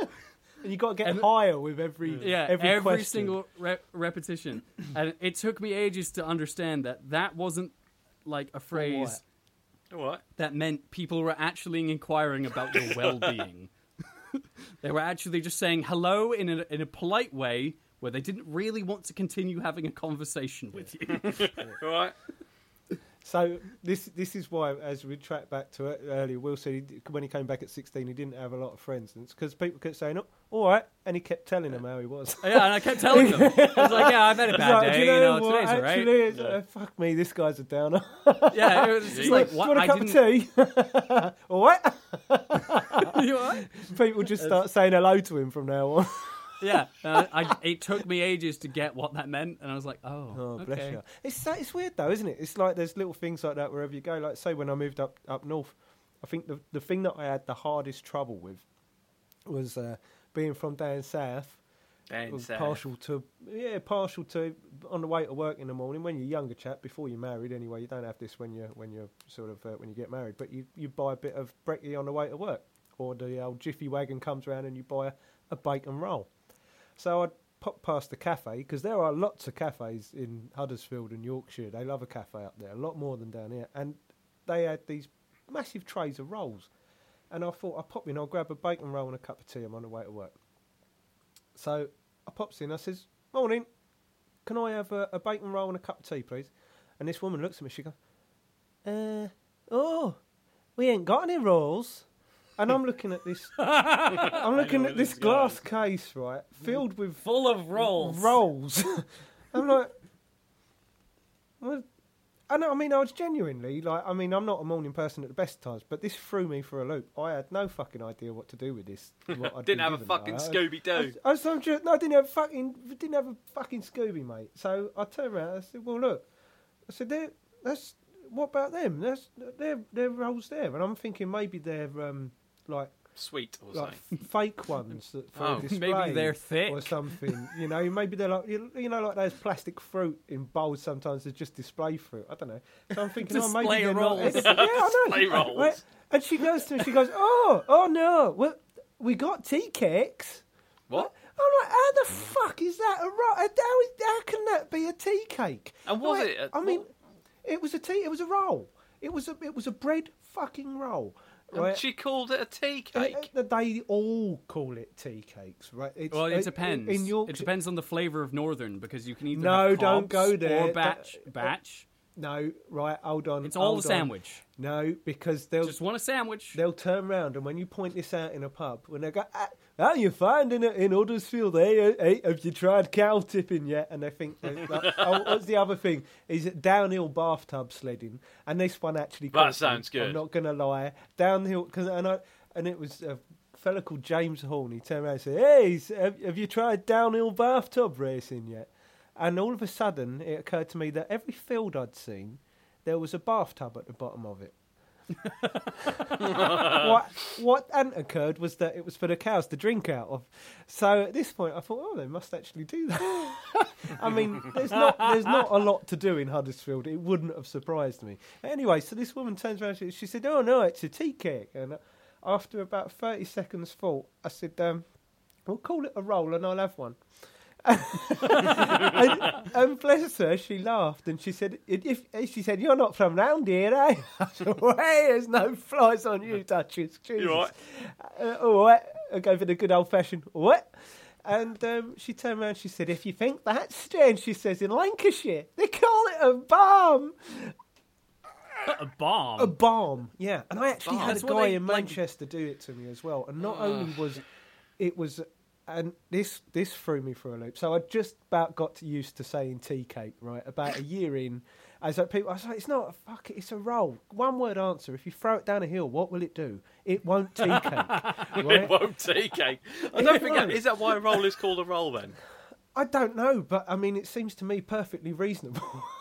right. (laughs) And you got to get And- higher with every Yeah, every, every, question. single re- repetition. and it took me ages to understand that that wasn't like a phrase all right. that meant people were actually inquiring about your well-being. (laughs) they were actually just saying hello in a, in a polite way where they didn't really want to continue having a conversation with you. (laughs) All right. So this this is why, as we track back to it earlier, Will said he, when he came back at sixteen, he didn't have a lot of friends, and it's because people kept saying, oh, "All right," and he kept telling them how he was. yeah, and I kept telling them. (laughs) I was like, yeah, I've had a bad like, day. "Do You know, what? today's all right. Actually, it's, uh, fuck me, this guy's a downer. Yeah, it was just Do (laughs) like, Do you want a I cup didn't. of tea? (laughs) all right. You all right? People just start saying hello to him from now on. Yeah, uh, I, it took me ages to get what that meant, and I was like, oh, Oh, bless you. It's it's weird though, isn't it? It's like there's little things like that wherever you go. Like say when I moved up up north, I think the the thing that I had the hardest trouble with was uh, being from down south. And was uh, partial to yeah, partial to on the way to work in the morning when you're a younger chap before you're married. Anyway, you don't have this when you're when you're sort of uh, when you get married, but you you buy a bit of brekkie on the way to work, or the old jiffy wagon comes around and you buy a, a bacon roll. So I'd pop past the cafe because there are lots of cafes in Huddersfield and Yorkshire. They love a cafe up there, a lot more than down here, and they had these massive trays of rolls. And I thought I'll pop in, I'll grab a bacon roll and a cup of tea. I'm on the way to work. So I pops in. I says, "Morning, can I have a, a bacon roll and a cup of tea, please?" And this woman looks at me. She goes, "Uh, oh, we ain't got any rolls." (laughs) And I'm looking at this. (laughs) I'm looking at this this glass case, right, filled with Full of rolls. rolls. (laughs) I'm like, well, I know. I mean, I was genuinely like. I mean, I'm not a morning person at the best times, but this threw me for a loop. I had no fucking idea what to do with this. What I'd Didn't been have a fucking I- Scooby I, Doo. was- I was so ju- no, I didn't have fucking didn't have a fucking Scooby, mate. So I turned around. I said, "Well, look," I said, that's what about them? That's they're they're rolls there." And I'm thinking maybe they're um like Sweet or like something. fake ones that for (laughs) Oh, display Maybe they're thick. or something. You know, maybe they're like you, you know like those plastic fruit in bowls. Sometimes they just display fruit. I don't know. So I'm thinking, oh, (laughs) maybe they're rolls. not. (laughs) Yeah, I know. Display rolls. And she goes to me. She goes, oh, oh no, well, we got tea cakes. What? I'm like, how the fuck is that a roll? How, is, how can that be a tea cake? And was Like, it a- I mean, what- it was a tea. It was a roll. It was a. It was a bread fucking roll. And Right. she called it a tea cake. uh, They all call it tea cakes, right? It's, Well, uh, it depends. In Yorkshire, it depends on the flavor of northern because you can either No, have don't go there. or batch. That- batch. No, right. Hold on. It's all a the on. sandwich. No, because they'll Just want a sandwich. they'll turn round and when you point this out in a pub, when they go, ah, "How you finding it in Huddersfield? Hey, hey, have you tried cow tipping yet?" And I think, they're "Oh, what's the other thing? Is it downhill bathtub sledding?" And this one actually, That caught me. sounds good. I'm not gonna lie, downhill because and I and it was a fella called James Horn. He turned around and said, "Hey, have, have you tried downhill bathtub racing yet?" And all of a sudden, it occurred to me that every field I'd seen, there was a bathtub at the bottom of it. (laughs) what what hadn't occurred was that it was for the cows to drink out of. So at this point, I thought, oh, they must actually do that. (laughs) I mean, there's not there's not a lot to do in Huddersfield. It wouldn't have surprised me. Anyway, so this woman turns around. She, she said, "Oh no, it's a tea cake." And after about thirty seconds thought, I said, um, "We'll call it a roll, and I'll have one." And, and bless her, she laughed and she said, "If she said you're not from round here, eh?" (laughs) I said, well, hey, there's no flies on you, Duchess. Jesus. You all right? Uh, all right. I go for the good old fashioned what? And um, she turned around. She said, "If you think that's strange," she says, "in Lancashire they call it a barm." a barm. A barm, yeah. And I actually Barm. had a guy they, in like- Manchester do it to me as well. And not only was it was, and this this threw me for a loop. So I just about got used to saying tea cake. Right, about a year in, I was like, people, I was like, it's not a fuck, it, it's a roll. One word answer. If you throw it down a hill, what will it do? It won't tea cake. (laughs) It won't tea cake. I don't think. won't. Is that why a roll is called a roll then? I don't know, but I mean, it seems to me perfectly reasonable. (laughs)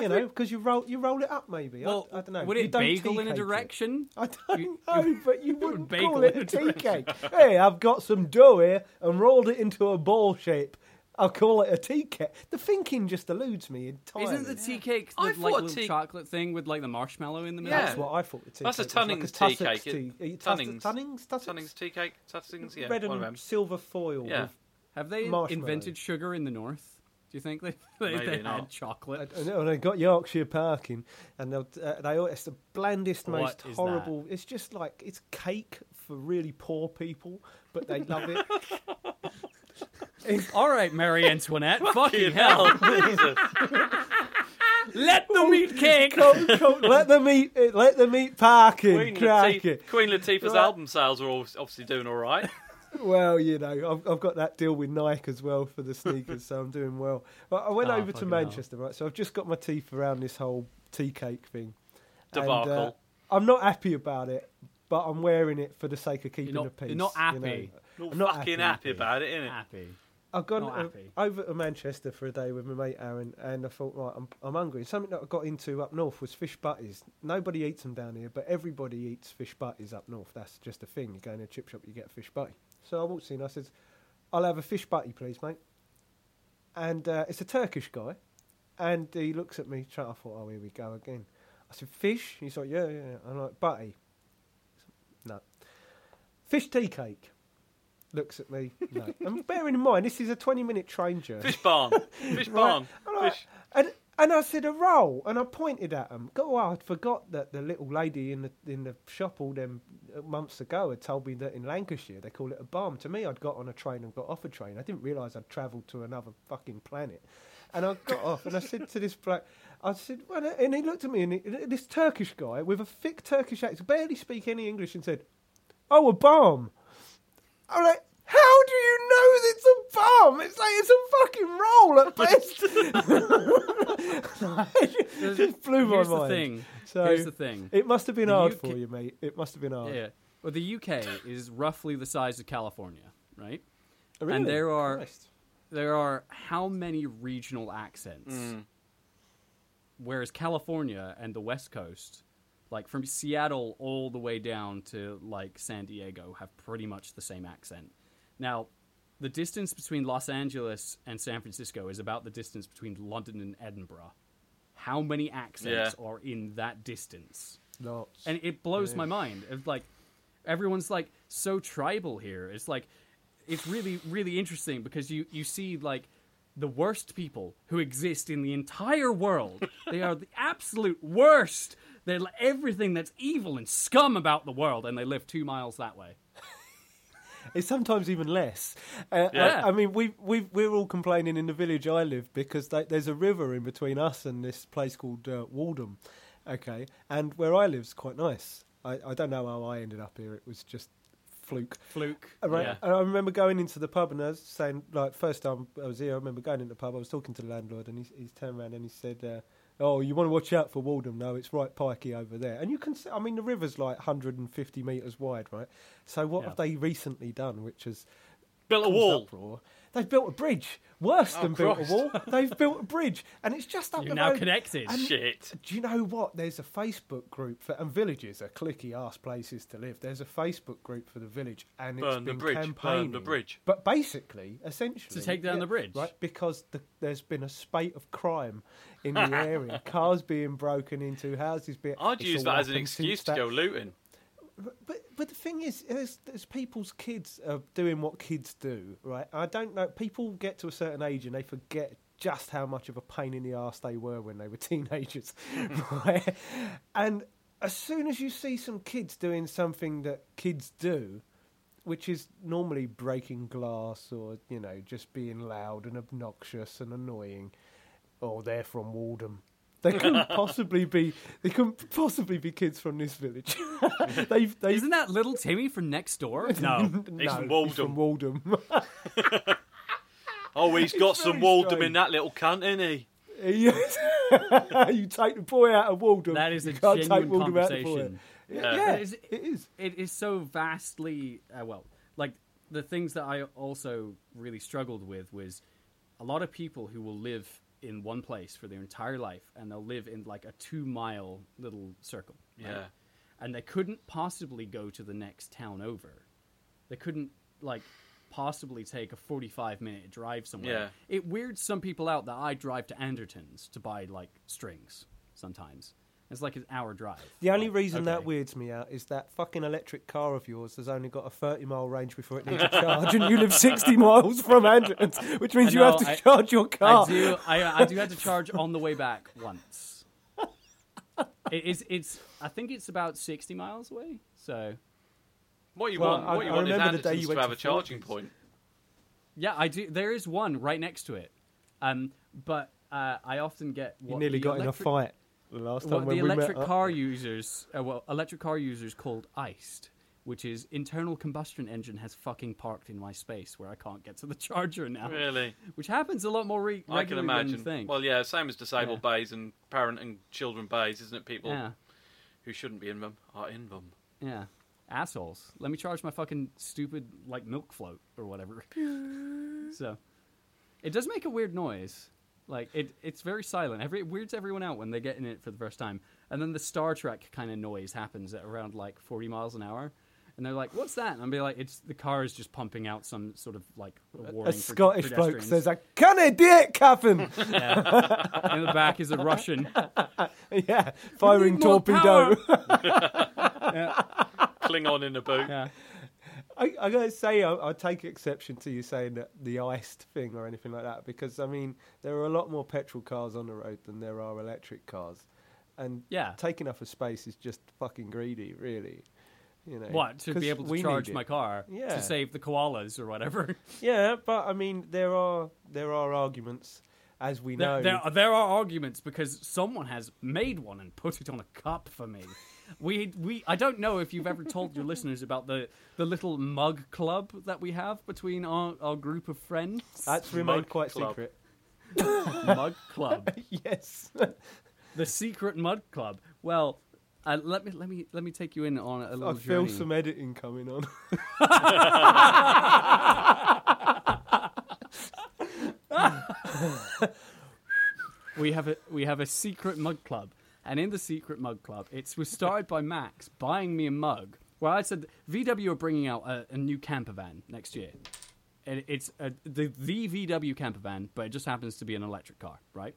you know, because you roll you roll it up, maybe. well, I, I don't know. would You it don't bagel in a cake it. direction? I don't (laughs) You- know, but you (laughs) wouldn't bagel call it a a tea direction. cake. (laughs) hey, I've got some dough here and rolled it into a ball shape. I'll call it a tea cake. The thinking just eludes me entirely. Isn't the tea cake I the thought like a little tea- chocolate thing with like the marshmallow in the middle? Yeah. That's what I thought the tea That's a cake was, like Tunnings tea Sussex cake. tea. It- Tus- Tunnings. Tunnings? Tussocks? Tunnings tea cake. Tunnings, yeah. Red and silver foil. Yeah. with- Have they invented sugar in the north? Do you think they (laughs) they, Maybe they not. had chocolate? I know they got Yorkshire parkin, and they'll, uh, they it's the blandest, most is horrible. It's just like it's cake for really poor people, but they love it. All right, Marie Antoinette. fucking Fucking hell! hell, Jesus. Let the meat cake. Come- come, let them eat it. Let them eat parkin. Queen, Latif- it. Queen Latifah's Right. album sales are all- obviously doing all right. Well, you know, I've, I've got that deal with Nike as well for the sneakers, so I'm doing well. But I went Oh, over to fucking hell. Manchester, right? So I've just got my teeth around this whole tea cake thing. And, uh, I'm not happy about it, but I'm wearing it for the sake of keeping not- the peace. you're not you know. happy. Not I'm not fucking happy. happy, about it, innit? Happy. I've gone uh, over to Manchester for a day with my mate Aaron, and I thought, right, I'm, I'm hungry. Something that I got into up north was fish butties. Nobody eats them down here, but everybody eats fish butties up north. That's just a thing. You go in a chip shop, you get a fish butty. So I walked in, I said, I'll have a fish butty, please, mate. And uh, it's a Turkish guy, and he looks at me. Trying, I thought, oh, here we go again. I said, fish? He's like, yeah, yeah. I'm like, butty. No. Fish tea cake. Looks at me. No. and bearing in mind, this is a 20 minute train journey. Fish barm. (laughs) Fish barm. Like- Fish. And, and I said a roll, and I pointed at. Go, oh, I'd forgot that the little lady in the in the shop all them uh, months ago had told me that in Lancashire they call it a barm. To me, I'd got on a train and got off a train. I didn't realise I'd travelled to another fucking planet. And I got off, and I said to this black, I said, well, and he looked at me, and he, this Turkish guy with a thick Turkish accent, barely speak any English, and said, "Oh, a barm." I'm like, how do you know it's a barm? It's like it's a fucking roll at best. (laughs) it just blew my Here's mind. the thing. So Here's the thing. it must have been The hard UK for you, mate. It must have been hard. Yeah. Well, the UK is roughly the size of California, right? Really? And there are Christ. there are how many regional accents? Mm. Whereas California and the West Coast, like from Seattle all the way down to like San Diego, have pretty much the same accent. Now, the distance between Los Angeles and San Francisco is about the distance between London and Edinburgh. How many accents are in that distance? Lots. and it blows Yeah. my mind. It's like everyone's like so tribal here. It's like it's really really interesting because you you see like the worst people who exist in the entire world. (laughs) they are the absolute worst. They're like everything that's evil and scum about the world, and they live two miles that way. (laughs) It's sometimes even less. Uh, Yeah. I, I mean, we we we're all complaining in the village I live because they, there's a river in between us and this place called uh, Waldham. Okay, and where I live's quite nice. I, I don't know how I ended up here. It was just fluke. Fluke. Uh, Right. Yeah. And I remember going into the pub and I was saying, like, first time I was here, I remember going into the pub. I was talking to the landlord and he's, he's turned around and he said, uh, "Oh, you want to watch out for Waldham? No, it's right pikey over there." And you can, see, I mean, the river's like 150 metres wide, right? So what Yeah. have they recently done? Which has Built a wall. uproar? They've built a bridge. Worse Oh, than built a wall. (laughs) They've built a bridge, and it's just up You're the now road. connected. And- Shit. Do you know what? There's a Facebook group for, and villages are clicky ass places to live. There's a Facebook group for the village, and it's Burn the been bridge, burn the bridge. But basically, essentially, To take down the bridge? right? Because the, there's been a spate of crime in the area, (laughs) cars being broken into, houses being. I'd it's use that as an excuse to that- go looting. but but the thing is, there's, there's people's kids are doing what kids do, right? I don't know. People get to a certain age and they forget just how much of a pain in the ass they were when they were (laughs) teenagers, right? And as soon as you see some kids doing something that kids do, which is normally breaking glass or you know just being loud and obnoxious and annoying, oh, they're from Waldham. They couldn't (laughs) possibly be. They couldn't possibly be kids from this village. (laughs) they've, they've Isn't that little Timmy from next door? (laughs) No. He's no, from He's from Waldham. Oh, he's got some very Waldham in that little cunt, isn't he? Yes. you take the boy out of Waldham. That is you a can't take genuine out of conversation. Yeah, Yeah. it Is is. it- It is. it is so vastly uh, well like the things that i also really struggled with was a lot of people who will live in one place for their entire life and they'll live in like a two mile little circle right? Yeah. and they couldn't possibly go to the next town over they couldn't like possibly take a 45 minute drive somewhere Yeah. it weirds some people out that i drive to anderton's to buy like strings sometimes it's like an hour drive The only Like, reason that weirds me out is that fucking electric car of yours has only got a 30 mile range before it needs a charge, and you live 60 (laughs) miles from Anderton, which means I you have to I- charge your car. I do. I, I do have to charge on the way back once. It is. It's. I think it's about sixty miles away. So What you Well, want? I- What you I want is remember the day Anderton's you to have to a charging Fortnite. point. yeah, I do. There is one right next to it. Um, but uh, I often get you nearly the got in a fight the last time What when the we electric met up. car users, uh, well, electric car users called iced, which is internal combustion engine has fucking parked in my space where I can't get to the (laughs) charger now. Really? Which happens a lot more re- I can regularly than you imagine. think. Well, yeah, same as disabled Yeah. bays and parent and children bays, isn't it? People yeah. who shouldn't be in them are in them. Yeah. Assholes. Let me charge my fucking stupid like milk float or whatever. (laughs) so it does make a weird noise. Like it it's very silent. Every it weirds everyone out when they get in it for the first time. And then the Star Trek kind of noise happens at around like 40 miles an hour. And they're like, "What's that?" And I'm be like, "It's the car is just pumping out some sort of like a warning A for Scottish bloke pedestrians." says, "I can't do it, Captain." Yeah. in the back is a Russian. (laughs) yeah, firing need more torpedo. (laughs) Klingon in a boot. Yeah. I, I gotta say, I, I take exception to you saying that the iced thing or anything like that because I mean there are a lot more petrol cars on the road than there are electric cars, and Yeah. taking up a space is just fucking greedy, really. You know What to be able to charge my car Yeah. to save the koalas or whatever. (laughs) Yeah, but I mean there are there are arguments, as we know. There, there, there are arguments because someone has made one and put it on a cup for me. We, we, I don't know if you've ever told your listeners about the, the little mug club that we have between our, our group of friends. That's remained quite Club. secret. (laughs) mug club, (laughs) yes. the secret mug club. Well, uh, let me let me let me take you in on a little I feel journey. some editing coming on. (laughs) we have a we have a secret mug club, and in the secret mug club, it was started by Max buying me a mug. Well, I said VW are bringing out a, a new camper van next year. And it's a, the the VW camper van, but it just happens to be an electric car, right?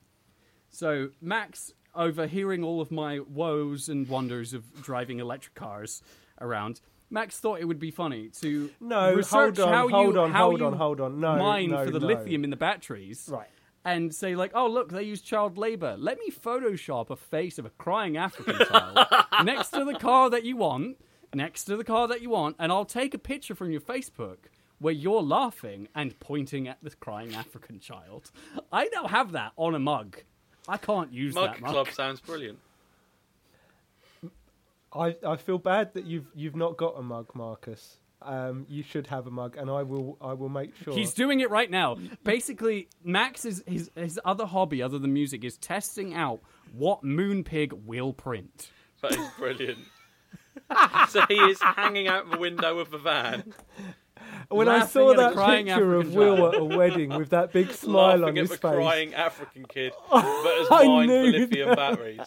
So Max, overhearing all of my woes and wonders of driving electric cars around, Max thought it would be funny to No, research hold on, how hold you, on, how hold you on, hold on. No, mine no, for the no. lithium in the batteries, Right. And say like, oh look, they use child labor. Let me Photoshop a face of a crying African child (laughs) next to the car that you want, next to the car that you want, and I'll take a picture from your Facebook where you're laughing and pointing at the crying African child. I now have that on a mug. I can't use Mug that mug. Club sounds brilliant. I, I feel bad that you've you've not got a mug, Marcus. Um, you should have a mug, and I will I will make sure. He's doing it right now. Basically, Max is his his other hobby other than music is testing out what Moonpig will print. That is brilliant. (laughs) so he is hanging out the window of the van, when I saw that crying picture of African Will at a wedding with that big (laughs) smile on at his the face, crying African kid (laughs) that has I mined knew for lithium batteries.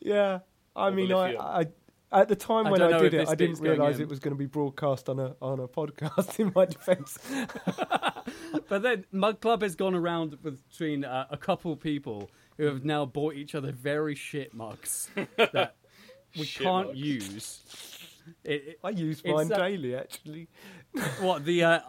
yeah. I Or mean, I. I at the time I when I did it, I didn't realise it was going to be broadcast on a on a podcast. (laughs) In my defence, (laughs) But then Mug Club has gone around between uh, a couple people who have now bought each other very shit mugs (laughs) that we Shit can't mugs. use. It, it- I use mine daily. Actually, what the? Uh,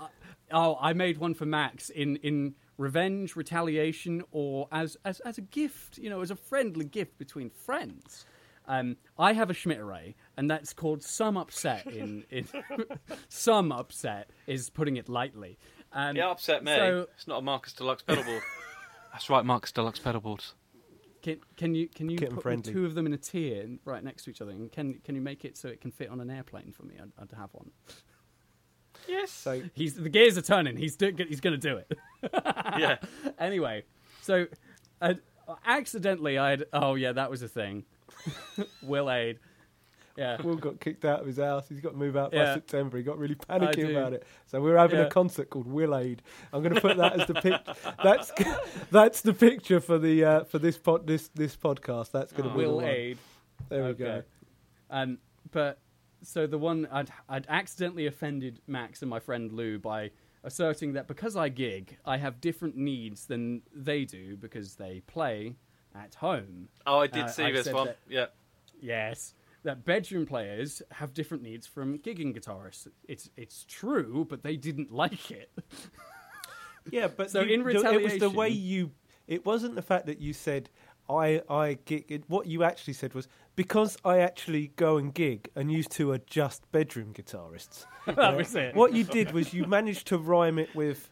oh, I made one for Max in in revenge, retaliation, or as as as a gift. You know, as a friendly gift between friends. Um, I have a Schmidt array, and that's called some upset. In, in (laughs) some upset is putting it lightly. Um, It upset me. So- it's not a Marcus Deluxe pedalboard. (laughs) That's right, Marcus Deluxe pedalboards. Can, can you can you Kitten put friendly. two of them in a tier right next to each other? And can can you make it so it can fit on an airplane for me? I'd, I'd have one. Yes. so He's the gears are turning. He's do, he's going to do it. (laughs) yeah. anyway, so uh, accidentally I would oh yeah that was a thing. (laughs) Will Aid. Yeah. Will got kicked out of his house. He's got to move out by Yeah. September. He got really panicky do. about it. So we're having Yeah. a concert called Will Aid. I'm going to put that as the pic. That's that's the picture for the uh, for this pod this this podcast. That's going to be the Will one. Aid. There we go. Um, but so the one I'd I'd accidentally offended Max and my friend Lou by asserting that because I gig, I have different needs than they do because they play at home. Oh, I did Uh, see I've this one. that- Yeah. Yes, that bedroom players have different needs from gigging guitarists. It's it's true, but they didn't (laughs) like it. Yeah, but So you- in the- it was the way you. It wasn't the fact that you said I I gig. It, what you actually said was because I actually go and gig, and you two are just bedroom guitarists. (laughs) that was it. what you did was you managed to rhyme it with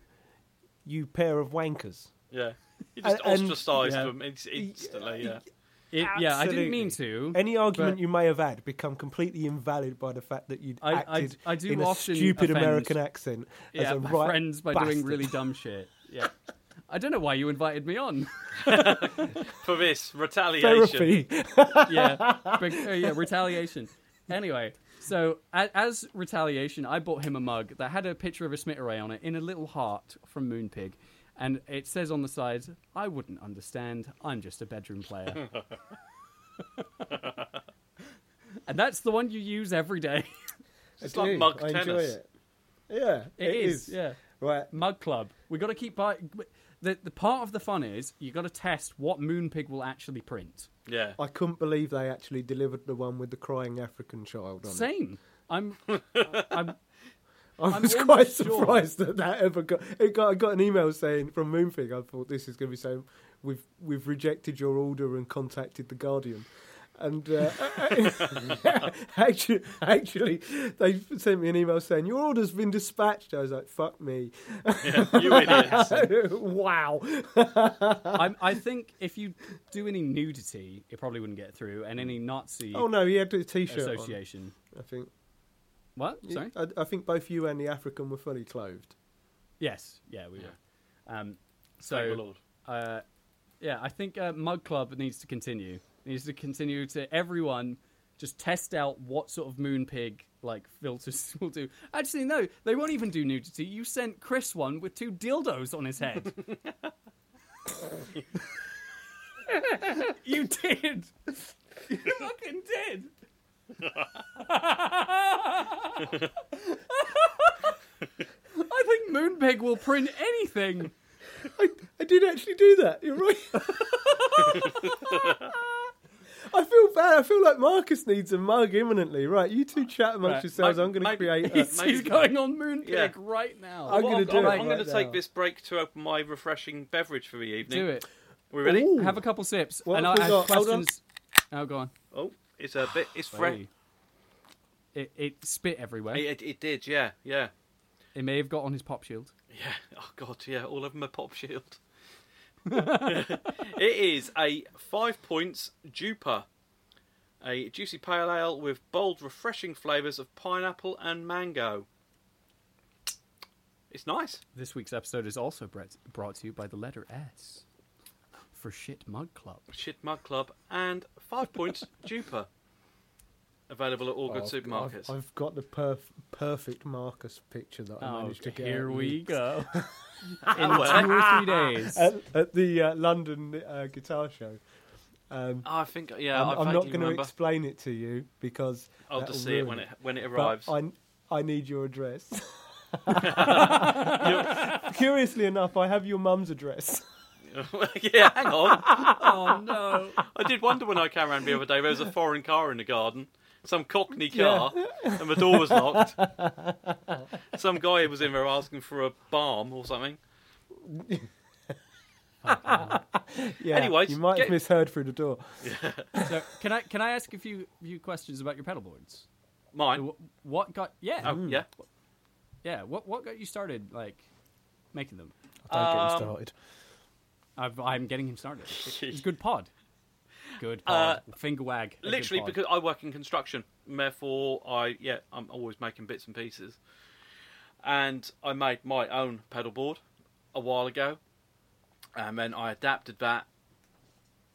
you pair of wankers. Yeah. You just And- and- ostracised Yeah. them instantly. Yeah. It- yeah, I didn't mean to. Any argument but- you may have had become completely invalid by the fact that you'd I- I- I do in a often stupid American accent as yeah, a my right friends by doing really dumb shit. (laughs) Yeah. I don't know why you invited me on. (laughs) For this retaliation. (laughs) yeah, but, uh, yeah, retaliation. Anyway, so a- as retaliation, I bought him a mug that had a picture of a Schmidt array on it in a little heart from Moonpig, and it says on the side, "I wouldn't understand. I'm just a bedroom player." (laughs) and that's the one you use every day. It's I like do. mug I enjoy tennis. it. Yeah, it is. Yeah. Right. Mug Club. We got to keep by. The the part of the fun is you got to test what Moonpig will actually print. Yeah. I couldn't believe they actually delivered the one with the crying African child on it. Same. I'm. (laughs) I'm. (laughs) I I'm was almost quite sure. surprised that that ever got. It got. I got an email saying from Moonpig. I thought this is going to be saying we've we've rejected your order and contacted the Guardian. And uh, (laughs) (laughs) actually, actually, they sent me an email saying your order's been dispatched. I was like, "Fuck me!" You idiots. wow. I'm, I think if you do any nudity, it probably wouldn't get through, and any Nazi Oh no, he had a t-shirt. on, association. I think. What? Sorry. I, I think both you and the African were fully clothed. Yes. Yeah, we were. Um, Thank the so Lord. uh, yeah, I think uh, Mug Club needs to continue. Needs to continue to everyone just test out what sort of Moonpig like filters (laughs) will do. Actually, no, they won't even do nudity. You sent Chris one with two dildos on his head. (laughs) (laughs) you did. You fucking did. (laughs) I think Moonpig will print anything. I, I did actually do that. You're right. (laughs) I feel bad. I feel like Marcus needs a mug imminently. Right, you two chat amongst Right. yourselves. Maybe- I'm going to maybe- create. He's, A, (laughs) maybe- he's going on Moonpig Yeah. right now. I'm Well, gonna do I'm, it I'm right going to take now. this break to open my refreshing beverage for the evening. Do it. We ready? Ooh. Have a couple sips. What and have I we have got? Hold on. questions. Oh, go on. Oh, it's a bit. It's fresh. It, it spit everywhere. It, it, it did, yeah, yeah, It may have got on his pop shield. yeah. (laughs) Oh god, yeah. All of them my pop shield. (laughs) it is a five points Jupa, a juicy pale ale with bold, refreshing flavours of pineapple and mango. It's nice. This week's episode is also brought to you by the letter S for Shit Mug Club. Shit Mug Club and five points (laughs) Jupa. Available at all good Oh, supermarkets. I've, I've got the perf- perfect Marcus picture that I managed to get. Oh, here we go. (laughs) In (laughs) two or three days. at, at the uh, London uh, guitar show. Um, Oh, I think, yeah, I'm, I I'm not going to explain it to you because I'll that'll just see it when it when it But arrives. I, I need your address. Curiously enough, I have your mum's address. (laughs) yeah, hang on. oh no! I did wonder when I came around the other day. There was a foreign car in the garden, some Cockney car, and the door was locked. some guy was in there asking for a barm or something. Yeah. Anyways, you might get- have misheard through the door. Yeah. So can I can I ask a few few questions about your pedal boards? Mine. Wh- What got yeah Oh yeah. yeah what what got you started like making them? Don't get Um, him started. I've, I'm getting him started. It's (laughs) good pod. Good Uh, pod. Finger wag. Literally because I work in construction, therefore I yeah I'm always making bits and pieces. And I made my own pedal board a while ago, and then I adapted that,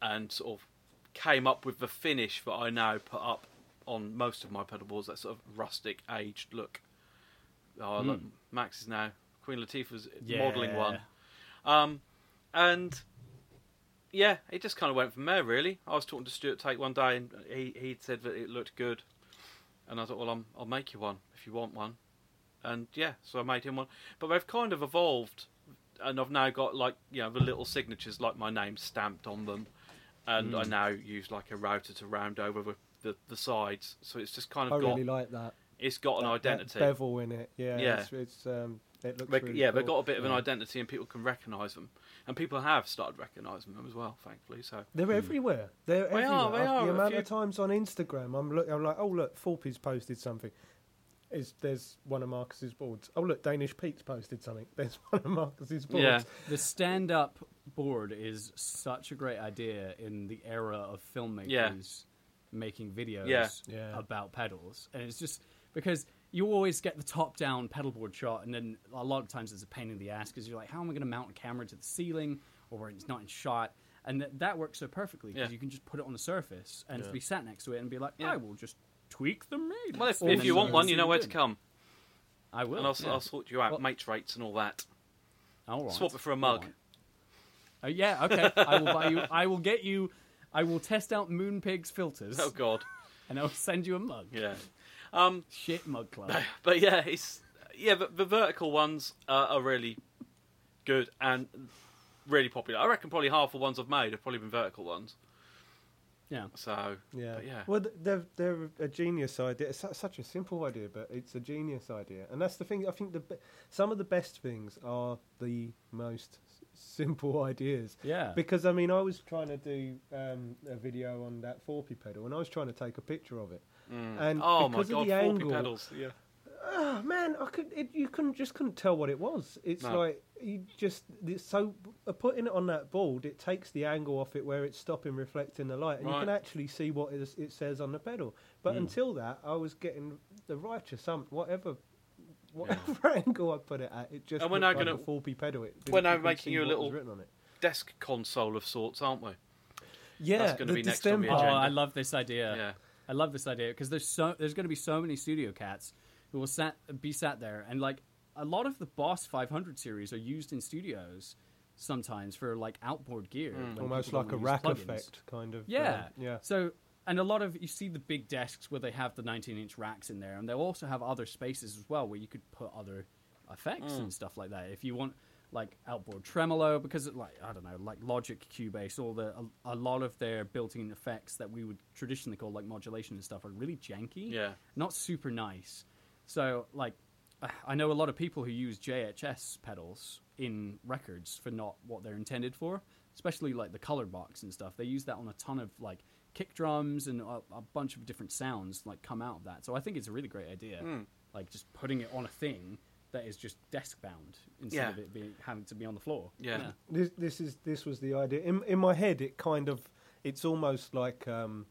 and sort of came up with the finish that I now put up on most of my pedal boards. That sort of rustic, aged look. Oh, look, Max is now Queen Latifah's modelling one. Um, and yeah, it just kind of went from there. Really, I was talking to Stuart Tate one day, and he he said that it looked good, and I thought, well, I'm, I'll make you one if you want one, and yeah, so I made him one. But they've kind of evolved, and I've now got like you know the little signatures like my name stamped on them, and I now use like a router to round over the, the, the sides, so it's just kind I of got really like that. it's got an that- that identity. bevel in it. Yeah. Yeah. It's, it's um. It looks They- really yeah, cool. they've got a bit of an Yeah. identity, and people can recognise them, and people have started recognising them as well, thankfully. So They're hmm. everywhere. They're They everywhere. are, they I've- are. The A amount few- of times on Instagram, I'm look, I'm like, oh look, Forpy's posted something. Is there's one of Marcus's boards? Oh look, Danish Pete's posted something. (laughs) There's one of Marcus's boards. yeah, The stand up board is such a great idea in the era of filmmakers Yeah. making videos Yeah. Yeah. about pedals. And it's just because you always get the top down pedal board shot, and then a lot of times it's a pain in the ass because you're like, how am I going to mount a camera to the ceiling or where it's not in shot? And th- that works so perfectly because Yeah. you can just put it on the surface and Yeah. be sat next to it and be like. I will just tweak the made. well, if, if you want one, you know where to come, I will. and I'll. I'll sort you out, Well- mates rates and all that. All right. Swap it for a mug. Oh yeah, okay. I will buy you. I will get you. I will test out Moonpig's filters, Oh God, and I will send you a mug. yeah. Um, Shit mug club. (laughs) but yeah, it's yeah. The, the vertical ones uh, are really good and really popular. I reckon probably half the ones I've made have probably been vertical ones. Yeah. So Yeah. but yeah. Well, they're they're a genius idea. It's such a simple idea, but it's a genius idea, and that's the thing. I think the be- some of the best things are the most simple (laughs) ideas. Yeah. Because I mean, I was trying to do um, a video on that Forpy pedal, and I was trying to take a picture of it. Mm. And oh my because God, of the forky angle, pedals. Yeah. oh man, I could it, you couldn't just couldn't tell what it was. It's No. like you just it's so uh, putting it on that board, it takes the angle off it where it's stopping reflecting the light, and you can actually see what it, is- it says on the pedal. But hmm. until that, I was getting the righteous some whatever. Whatever (laughs) angle I put it at, it just And we're looked now like gonna- a 4p pedal. It we're didn't- now making you a little- was written on it. Desk console of sorts, aren't we? Yeah, That's gonna the be next on the distemper. Oh. I love this idea. Yeah. I love this idea because there's so there's going to be so many studio cats who will sat be sat there and like a lot of the Boss 500 series are used in studios sometimes for like outboard gear, when Almost like a don't rack plugins. effect, kind of. Yeah, um, yeah. So, and a lot of you see the big desks where they have the 19-inch racks in there, and they'll also have other spaces as well where you could put other effects Mm. and stuff like that. If you want like outboard tremolo because it, like I don't know, like Logic, Cubase, all the a, a lot of their built-in effects that we would traditionally call like modulation and stuff are really janky. Yeah. not super nice. So like I know a lot of people who use JHS pedals in records for not what they're intended for, especially like the color box and stuff. They use that on a ton of like kick drums and a, a bunch of different sounds like come out of that. So I think it's a really great idea. Hmm. Like just putting it on a thing that is just desk bound instead Yeah. of it being having to be on the floor. Yeah. This, this is this was the idea. In in my head, it kind of it's almost like um,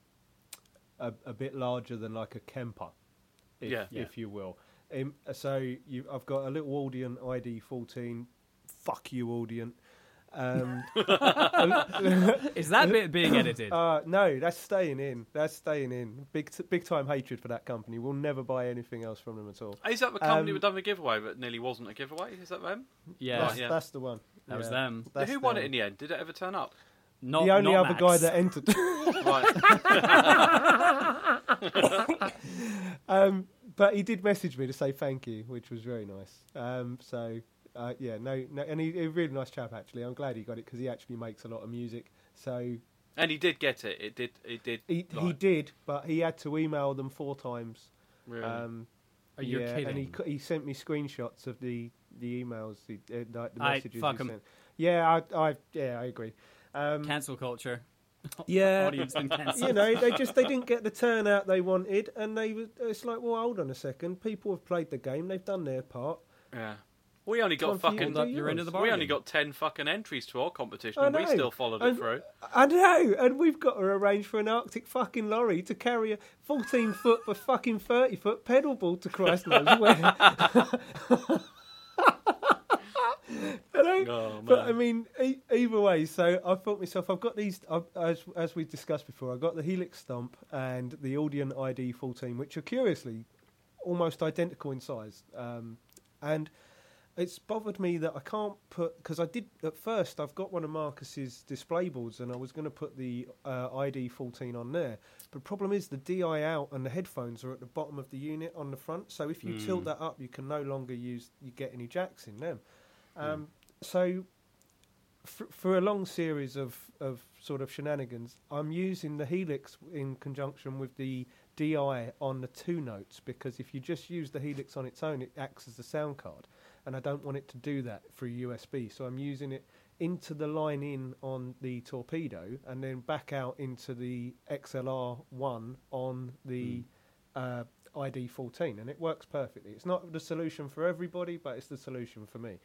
a, a bit larger than like a Kemper, if, Yeah. Yeah. if you will. Um, so you, I've got a little Audient ID fourteen. Fuck you, Audient. Um, (laughs) Is that bit being edited? uh, no, that's staying in. That's staying in. Big t- big time hatred for that company. We'll never buy anything else from them at all. Is that the company Um, that done the giveaway but nearly wasn't a giveaway? Is that them? yeah, that's, Right, yeah. that's the one. that was them. That's Who won them. it in the end? Did it ever turn up? Not the only not other Max. guy that entered. (laughs) Right. (laughs) Um, but he did message me to say thank you, which was very nice. Um, so uh, yeah, no, no, and he, he a really nice chap actually. I'm glad he got it because he actually makes a lot of music. So and he did get it. It did. It did. he he did, but he had to email them four times. Really. Um, Are you yeah, kidding? And he he sent me screenshots of the the emails, the uh, like the I- messages fuck he 'em. sent. Yeah, I, I yeah, I agree. Um, Cancel culture. (laughs) yeah, Audience you know, they just they didn't get the turnout they wanted, and they was it's like, well, hold on a second. People have played the game; they've done their part. yeah. We only got Time for you fucking. to up your end of the. We only got ten fucking entries to our competition, I and we still followed it And- through. I know, and we've got to arrange for an Arctic fucking lorry to carry a 14 foot for fucking 30 foot pedal board to Christ knows where. (laughs) (laughs) You know? Oh, But. I mean, e- either way. So I thought myself, I've got these, I've, as as we discussed before, I got the Helix Stomp and the Audient ID 14, which are curiously almost identical in size. Um, and it's bothered me that I can't put because I did at first. I've got one of Marcus's display boards, and I was going to put the uh, ID 14 on there. But the problem is the DI out and the headphones are at the bottom of the unit on the front. So if you tilt that up, you can no longer use you get any jacks in them. Um, So for, for a long series of, of sort of shenanigans, I'm using the Helix in conjunction with the DI on the two notes because if you just use the Helix on its own, it acts as a sound card, and I don't want it to do that through USB. So I'm using it into the line in on the torpedo and then back out into the XLR one on the uh, ID 14, and it works perfectly. It's not the solution for everybody, but it's the solution for me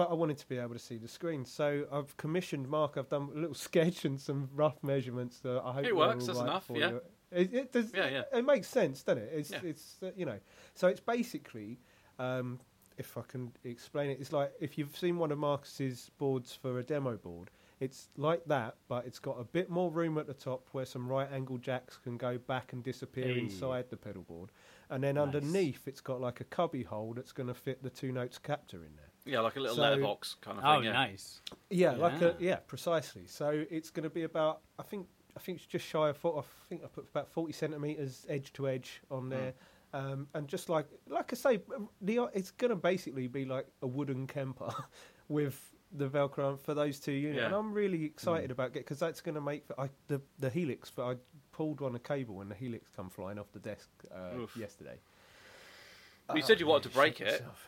but I wanted to be able to see the screen. So I've commissioned Mark. I've done a little (laughs) sketch and some rough measurements. That I hope It works, that's right enough, for yeah. you. It, it does. Yeah, yeah. It makes sense, doesn't it? It's Yeah. it's uh, you know. So it's basically, um, if I can explain it, it's like if you've seen one of Marcus's boards for a demo board. It's like that, but it's got a bit more room at the top where some right angle jacks can go back and disappear Hey. inside the pedal board. And then Nice. underneath, it's got like a cubby hole that's going to fit the two notes captor in there. yeah, like a little so- letterbox kind of Oh, thing. Yeah. nice. Yeah, like a Yeah. yeah, precisely. So it's going to be about I think I think it's just shy of foot. I think I put about forty centimeters edge to edge on hmm. there, um, and just like like I say, the it's going to basically be like a wooden Kemper (laughs) with the Velcro for those two units. Yeah. And I'm really excited about it because that's going to make I, the the Helix. But I pulled on a cable and the Helix come flying off the desk uh, yesterday. Well, you said you wanted to break it. myself.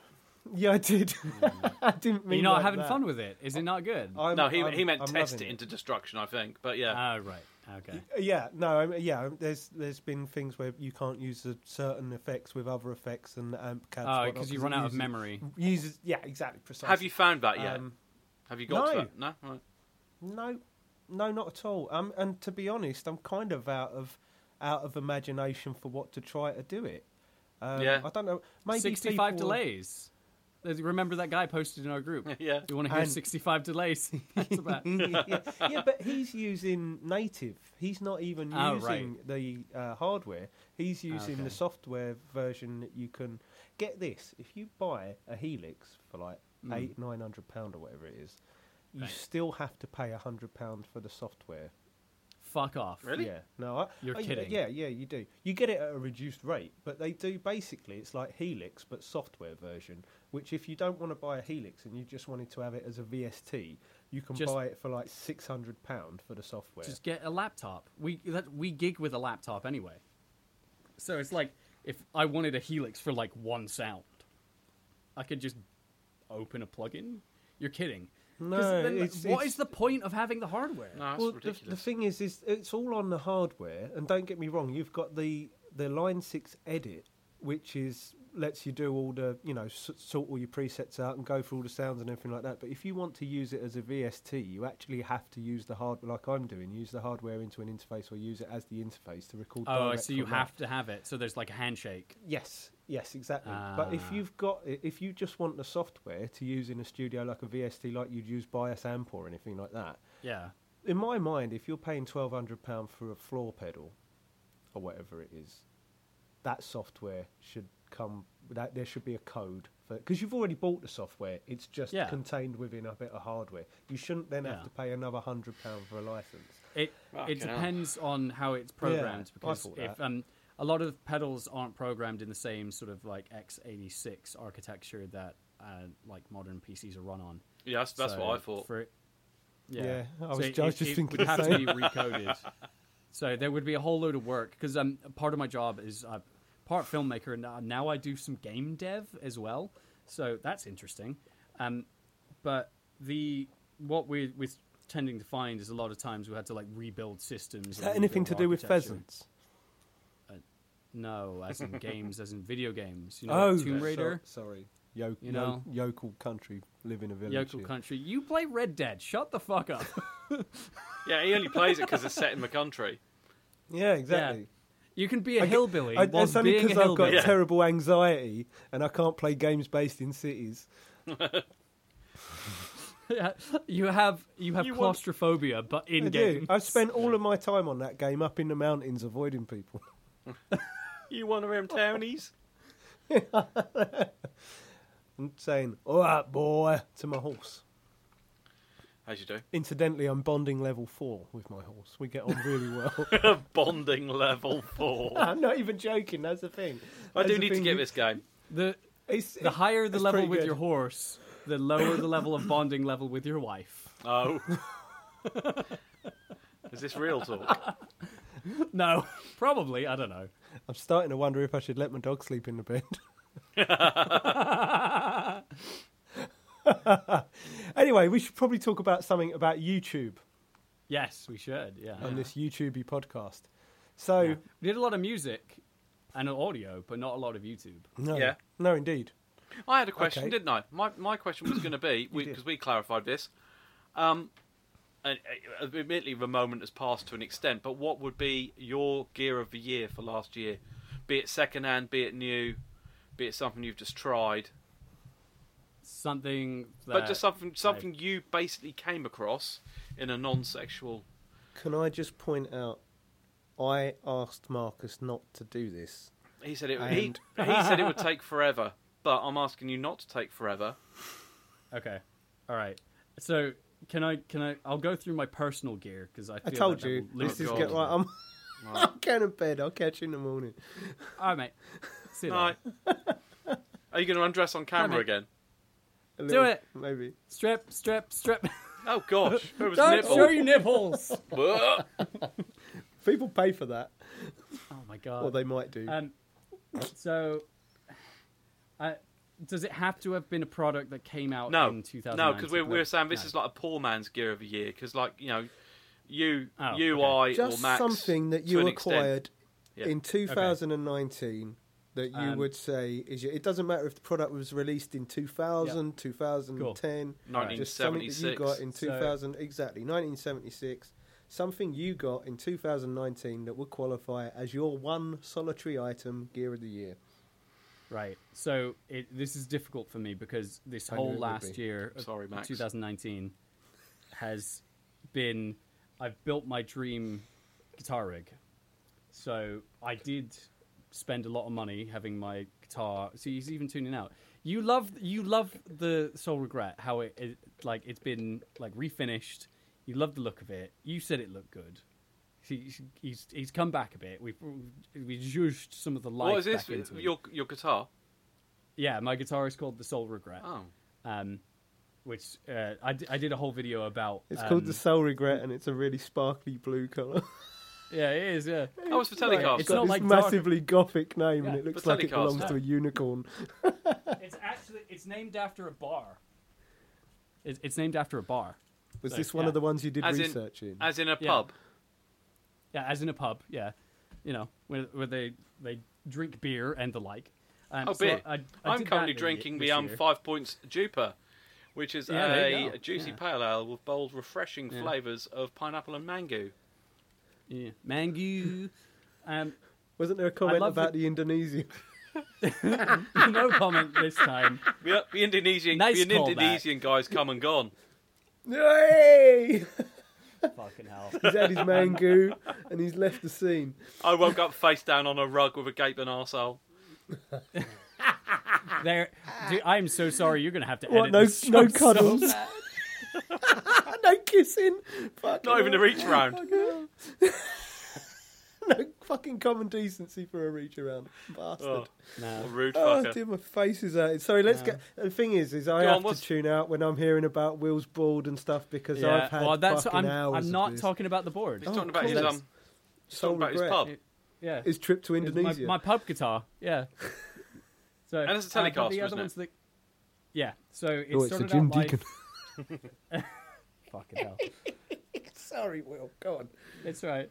Yeah, I did. (laughs) I didn't Are mean You're not like having that. fun with it? Is it not good? I'm- no, he I'm- he meant I'm test it into destruction, I think. But yeah, Ah, right. Okay. Yeah, no, I mean, yeah. There's there's been things where you can't use a certain effects with other effects and amp cabs. Oh, because you run it out of memory. Uses yeah, exactly. Precisely. have you found that yet? Um, have you got to no. that? No. Right. no, no, not at all. Um, and to be honest, I'm kind of out of out of imagination for what to try to do it. Um, Yeah. I don't know. Maybe 65 people- delays. There's- Remember that guy posted in our group? (laughs) Yeah. You want to hear And- 65 delays? (laughs) That's about. (laughs) yeah, yeah, but he's using native. He's not even Oh, using the uh, hardware. He's using Okay. the software version that you can get. This if you buy a Helix for like Mm. eight nine hundred pound or whatever it is, you Right. still have to pay a hundred pound for the software. Fuck off. Really? Yeah, no, I, You're oh, I- kidding. Yeah, yeah, you do. You get it at a reduced rate, but they do basically. It's like Helix, but software version. Which, if you don't want to buy a Helix and you just wanted to have it as a VST, you can Just- buy it for like six hundred pound for the software. Just get a laptop. We that, we gig with a laptop anyway. So it's like if I wanted a Helix for like one sound, I could just open a plugin. You're kidding. 'Cause No, then it's- what it's- is the point of having the hardware? No, that's well, the, ridiculous. the thing is, is it's all on the hardware, and don't get me wrong, you've got the the Line Six Edit, which is lets you do all the you know sort all your presets out and go through all the sounds and everything like that. But if you want to use it as a VST, you actually have to use the hardware, like I'm doing, use the hardware into an interface or use it as the interface to record. Oh, so you that. have to have it. So there's like a handshake. Yes, yes, exactly. But if Ah. you've got, if you just want the software to use in a studio like a VST, like you'd use Bias Amp or anything like that, Yeah. in my mind, if you're paying twelve hundred pound for a floor pedal or whatever it is, that software should come. That there should be a code for because you've already bought the software. It's just Yeah. contained within a bit of hardware. You shouldn't then Yeah. have to pay another hundred pound for a license. It Fucking it hell. depends on how it's programmed I because if um a lot of pedals aren't programmed in the same sort of like x86 architecture that uh, like modern PCs are run on. yeah, that's, that's So what I thought. For, yeah. Yeah, I So was, it, I was just it thinking would the have to same. be recoded. (laughs) so there would be a whole load of work because um, part of my job is uh, part filmmaker and uh, now I do some game dev as well. So that's interesting. Um, but the what we we're tending to find is a lot of times we had to like rebuild systems. Is that anything to do with architecture. pheasants? No, as in (laughs) games, as in video games. You know, oh, Tomb so- Raider, sorry, Yo- You yo- know? yokel country, live in a village. Yokel here. Country. You play Red Dead. Shut the fuck up. (laughs) Yeah, he only plays it because it's set in the country. (laughs) Yeah, exactly. You can be a I hillbilly I, while it's only because I've got. Yeah. terrible anxiety and I can't play games based in cities. Yeah, (laughs) you have you have You want- claustrophobia, but in I game. do. I've spent all of my time on that game up in the mountains avoiding people. (laughs) You one of them townies? (laughs) and saying, "All right, boy," to my horse. As you do. Incidentally, I'm bonding level four with my horse. We get on really well. (laughs) Bonding level four. (laughs) I'm not even joking. That's the thing. I do need to thing. get this game. The It's, the higher the level with good. your horse, the lower the level of bonding level with your wife. Oh. (laughs) Is this real talk? No, probably. I don't know. I'm starting to wonder if I should let my dog sleep in the bed. (laughs) anyway, we should probably talk about something about YouTube Yes, we should. Yeah. on this YouTubey podcast. So, Yeah. We did a lot of music and audio, but not a lot of YouTube. no, Yeah. no, indeed. I had a question, Okay. didn't I? My my question was going to be because we, clarified this. Um, and uh, admittedly, the moment has passed to an extent. But what would be your gear of the year for last year? Be it second hand, be it new, be it something you've just tried, Something that but just something something you basically came across in a non-sexual. Can I just point out, I asked Marcus not to do this. He said it. He, And- (laughs) he said it would take forever. But I'm asking you not to take forever. Okay. All right. So can I? Can I? I'll go through my personal gear because I. I told that that you. will This lead is God. get right. (laughs) I'm, Right. I'm going to bed. I'll catch you in the morning. All right, mate. See you Right. later. Are you going to undress on camera mate. again? A Do little- it. Maybe. Strip, strip, strip. Oh gosh, (laughs) it was Don't nipple. show your nipples. (laughs) People pay for that, oh my god. or they might do. Um, so, uh, does it have to have been a product that came out No, in 2000? no, because we're, we're saying this No. is like a poor man's gear of the year. Because like you know, you, Oh, you, okay. I, Just or Max, something that to you an extent. acquired Yeah. in 2019 that you Um, would say is your, it doesn't matter if the product was released in 2000 2010 just something that you got in So- 2000 exactly 1976 something you got in 2019 that would qualify as your one solitary item gear of the year. Right. So it, this is difficult for me because this whole last year of Sorry, Max. 2019 has been I've built my dream guitar rig. So I did spend a lot of money having my guitar. See, he's even tuning out. You love you love the Soul Regret how it, it like it's been like refinished. You love the look of it. You said it looked good. he, he's he's come back a bit. We've we used some of the life What is this? back into him. Your your guitar? Yeah, my guitar is called the Soul Regret. Oh, Um, which uh, I, d- I did a whole video about. It's um, called the Soul Regret, and it's a really sparkly blue colour. (laughs) Yeah, it is. Yeah. oh, it's for Like, telecast. It's not this like dark- massively gothic name, and it looks like it telecast. belongs to a unicorn. (laughs) it's actually it's named after a bar. It's, it's named after a bar. Was So, this one yeah. of the ones you did As in- research in? As in a pub. Yeah, as in a pub. Yeah, you know where, where they they drink beer and the like. Um, Oh, so beer. I, I I'm currently drinking the um. Five Points Juper, which is Yeah, a, a juicy Yeah. pale ale with bold, refreshing Yeah. flavours of pineapple and mango. Yeah, mango. Um, Wasn't there a comment about the- the Indonesian? (laughs) (laughs) no comment this time. Yep, the Indonesian, Nice the callback. Indonesian guy's come and gone. Hey! (laughs) Fucking hell. he's had his mangoo, and he's left the scene. I woke up face down on a rug with a gaping arsehole. There, dude, I'm so sorry. You're gonna have to edit What? No, this no cuddles. so bad. (laughs) no kissing. Fuck Not even a reach round. (laughs) no fucking common decency for a reach around, bastard. Oh, No. rude Oh, dear, my face is hurting. Sorry, let's No. get. The thing is, is I Go on, have what's- to tune out when I'm hearing about Will's bald and stuff because Yeah, I've had well, that's fucking I'm, hours. I'm of not this. talking about the board. He's Oh, talking about cool. his That's- um, he's Soul talking about his regret. pub. Yeah, His trip to It's my, Indonesia. my pub guitar. Yeah. (laughs) So And it's a uh, but Telecaster, the other isn't it? ones that, yeah. So it oh, it's a started Jim out live- Deacon. (laughs) Fucking hell. (laughs) Sorry, Will. Go on. It's right.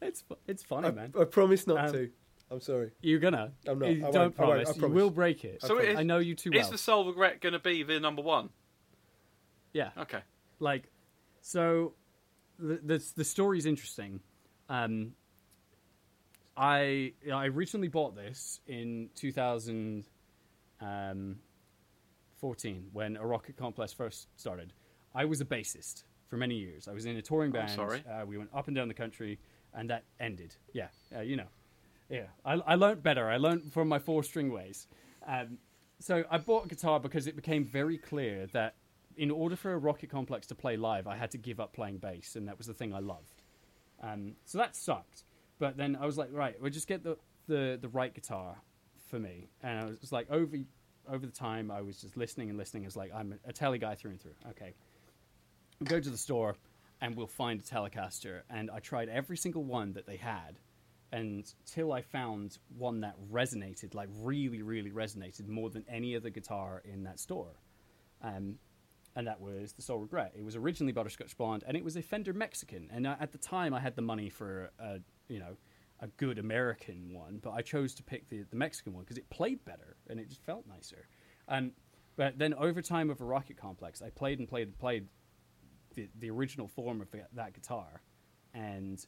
It's it's funny, I, man. I promise not Um, to. I'm sorry. You're gonna. I'm not. You I don't won't. I won't. promise. I You promise. will break it. So it is- I know you too well. Is the Soul Regret going to be the number one? Yeah. Okay. Like, so the the, the story's interesting. Um, I I recently bought this in 2014 when a Rocket Complex first started. I was a bassist for many years. I was in a touring I'm band. sorry. Uh, we went up and down the country, and that ended. Yeah, uh, you know. Yeah, I, I learned better. I learned from my four string ways. Um, so I bought a guitar because it became very clear that in order for a Rocket Complex to play live, I had to give up playing bass, and that was the thing I loved. Um, so that sucked. But then I was like, right, we'll just get the, the, the right guitar for me. And I was like, over over the time, I was just listening and listening. It's like I'm a tele guy through and through. Okay, go to the store and we'll find a Telecaster. And I tried every single one that they had until I found one that resonated, like really, really resonated more than any other guitar in that store. Um, and that was the Soul Regret. It was originally Butterscotch Blonde, and it was a Fender Mexican. And at the time, I had the money for a you know a good American one, but I chose to pick the the Mexican one because it played better and it just felt nicer. Um, but then over time of a Rocket Complex, I played and played and played the the original form of that, that guitar, and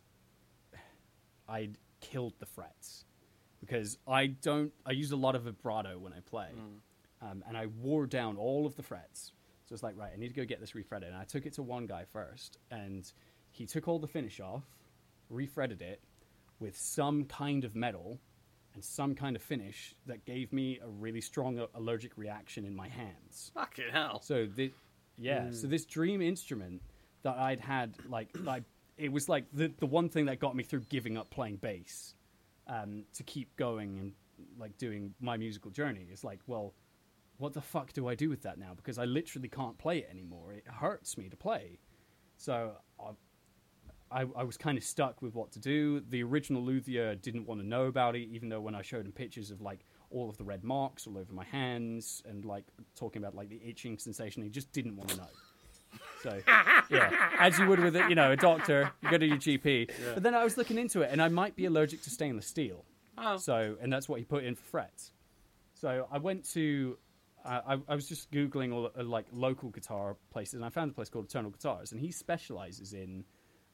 I'd killed the frets because I don't. I use a lot of vibrato when I play, um, and I wore down all of the frets. So it's like, right, I need to go get this refretted. And I took it to one guy first, and he took all the finish off, refretted it with some kind of metal and some kind of finish that gave me a really strong allergic reaction in my hands. Fucking hell. So the, yeah, so this dream instrument that I'd had, like, (clears throat) like it was like the the one thing that got me through giving up playing bass, um, to keep going and like doing my musical journey. It's like, well, what the fuck do I do with that now? Because I literally can't play it anymore. It hurts me to play. So I, I, I was kind of stuck with what to do. The original Luthier didn't want to know about it, even though when I showed him pictures of like all of the red marks all over my hands and like talking about like the itching sensation, he just didn't want to know. So yeah, as you would with it, you know, a doctor, you go to your GP. But then I was looking into it, and I might be allergic to stainless steel. Oh. So, and that's what he put in for frets. So I went to, uh, I, I was just googling all uh, like local guitar places, and I found a place called Eternal Guitars, and he specializes in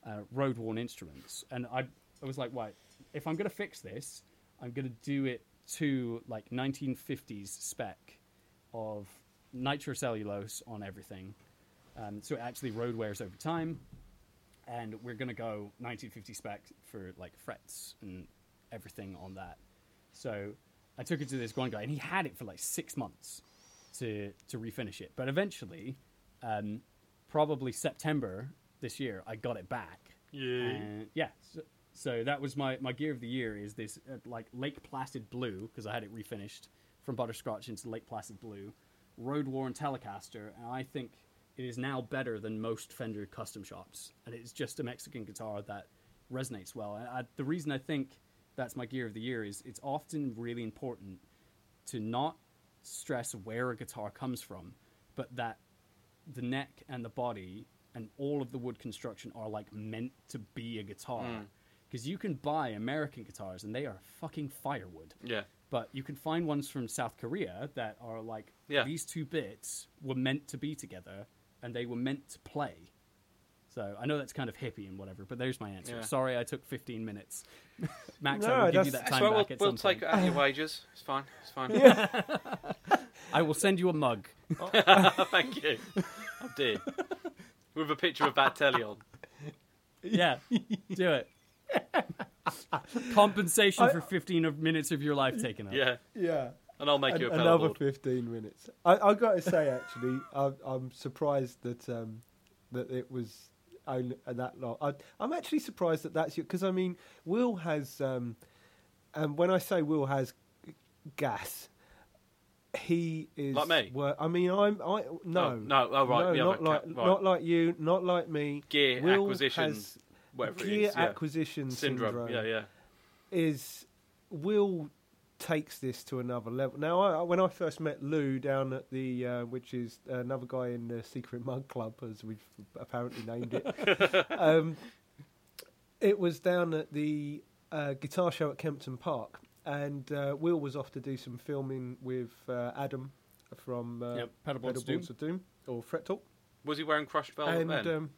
uh, road worn instruments. And I, I was like, right, if I'm gonna fix this, I'm gonna do it to like 1950s spec of nitrocellulose on everything. Um, so it actually road wears over time, and we're gonna go 1950 spec for like frets and everything on that. So I took it to this one guy, and he had it for like six months to to refinish it. But eventually, um, probably September this year, I got it back, Yeah. And yeah, so, so that was my, my gear of the year is this uh, like Lake Placid Blue because I had it refinished from Butterscotch into Lake Placid Blue, Road Worn Telecaster, and I think it is now better than most Fender custom shops, and it's just a Mexican guitar that resonates well. And I, the reason I think that's my gear of the year is it's often really important to not stress where a guitar comes from, but that the neck and the body and all of the wood construction are like meant to be a guitar. Mm. Because you can buy American guitars and they are fucking firewood. Yeah. But you can find ones from South Korea that are like Yeah. these two bits were meant to be together and they were meant to play. So I know that's kind of hippie and whatever, but there's my answer. Yeah. Sorry, I took 15 minutes. (laughs) Max, No, I will give you that That's time right. We'll, back at we'll some take point. it out of your (laughs) wages. It's fine. It's fine. Yeah. (laughs) I will send you a mug. Thank you. Oh dear. With a picture of Batelli on. Yeah, do it. (laughs) Compensation for 15 minutes of your life taken up. Yeah. Yeah. And I'll make An- you a another pedalboard. 15 minutes. I, I got to say, actually, I'm, I'm surprised that um, that it was only that long. I, I'm actually surprised that that's you because I mean, Will has, um, and when I say Will has gas, he is Like me? wor- I mean, I'm I no Oh, no, oh, right, no, not like cat, right. not like you, not like me. Gear Will acquisition, whatever gear it is. Yeah. acquisition syndrome. syndrome Yeah, yeah. is Will takes this to another level. Now, I, when I first met Lou down at the, uh, which is another guy in the Secret Mug Club, as we've apparently named it, (laughs) um, it was down at the uh, guitar show at Kempton Park, and uh, Will was off to do some filming with uh, Adam from uh, Yep, Pedalboards Pedalboards Doom. of Doom or Fret Talk, Was he wearing crushed velvet and then? um,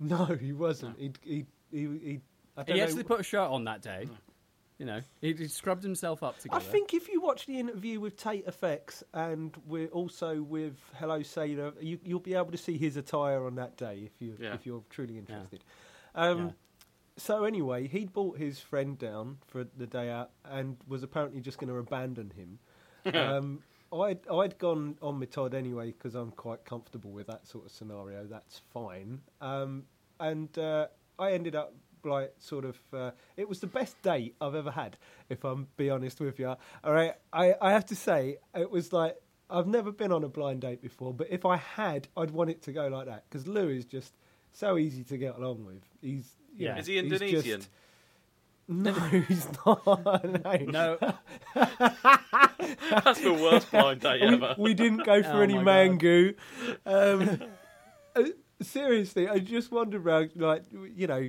no, he wasn't. He he he. he I don't He know. actually put a shirt on that day. You know, he, he scrubbed himself up I think if you watch the interview with Tate Effects and we're also with Hello Sailor, you, you'll be able to see his attire on that day if you Yeah. if you're truly interested. Um, Yeah. So anyway, he'd brought his friend down for the day out and was apparently just going to abandon him. (laughs) um, I'd I'd gone on with Todd anyway because I'm quite comfortable with that sort of scenario. That's fine. Um, and uh, I ended up like sort of. Uh, it was the best date I've ever had, if I'm be honest with you. All right, I I have to say it was like. I've never been on a blind date before, but if I had, I'd want it to go like that because Lou is just so easy to get along with. He's Yeah. Is he he's Indonesian? just- no, he's not. (laughs) no. no, (laughs) That's the worst blind date ever. we, didn't go for Oh any mango. Um, (laughs) uh, seriously, I just wonder around, like you know,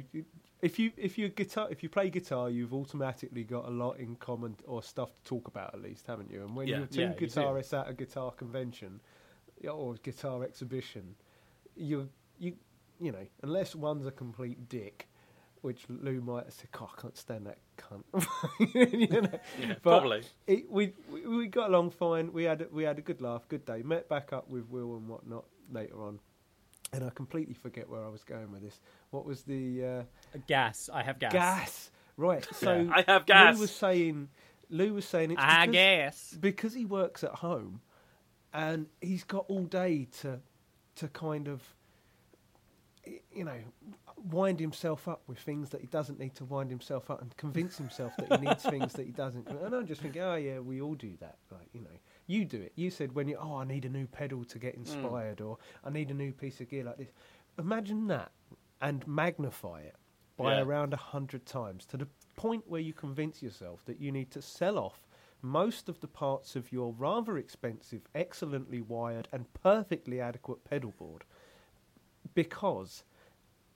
if you if you guitar if you play guitar, you've automatically got a lot in common or stuff to talk about at least, haven't you? And when Yeah. you're two Yeah, you guitarists at a guitar convention or guitar exhibition, you you you know, unless one's a complete dick. Which Lou might have said, "God, I can't stand that cunt." (laughs) you know? Yeah, probably. it, we, we we got along fine. We had a- we had a good laugh, good day. Met back up with Will and whatnot later on, and I completely forget where I was going with this. What was the uh, gas. I have gas. gas? Right. So Yeah. (laughs) I have gas. Lou was saying Lou was saying it's I because, guess. because he works at home, and he's got all day to to kind of you know wind himself up with things that he doesn't need to wind himself up and convince himself that he needs things that he doesn't. And i'm just thinking oh yeah we all do that like you know. You do it. You said when you oh i need a new pedal to get mm. inspired or i need a new piece of gear like this. Imagine that and magnify it by Yeah. around a hundred times to the point where you convince yourself that you need to sell off most of the parts of your rather expensive, excellently wired, and perfectly adequate pedal board because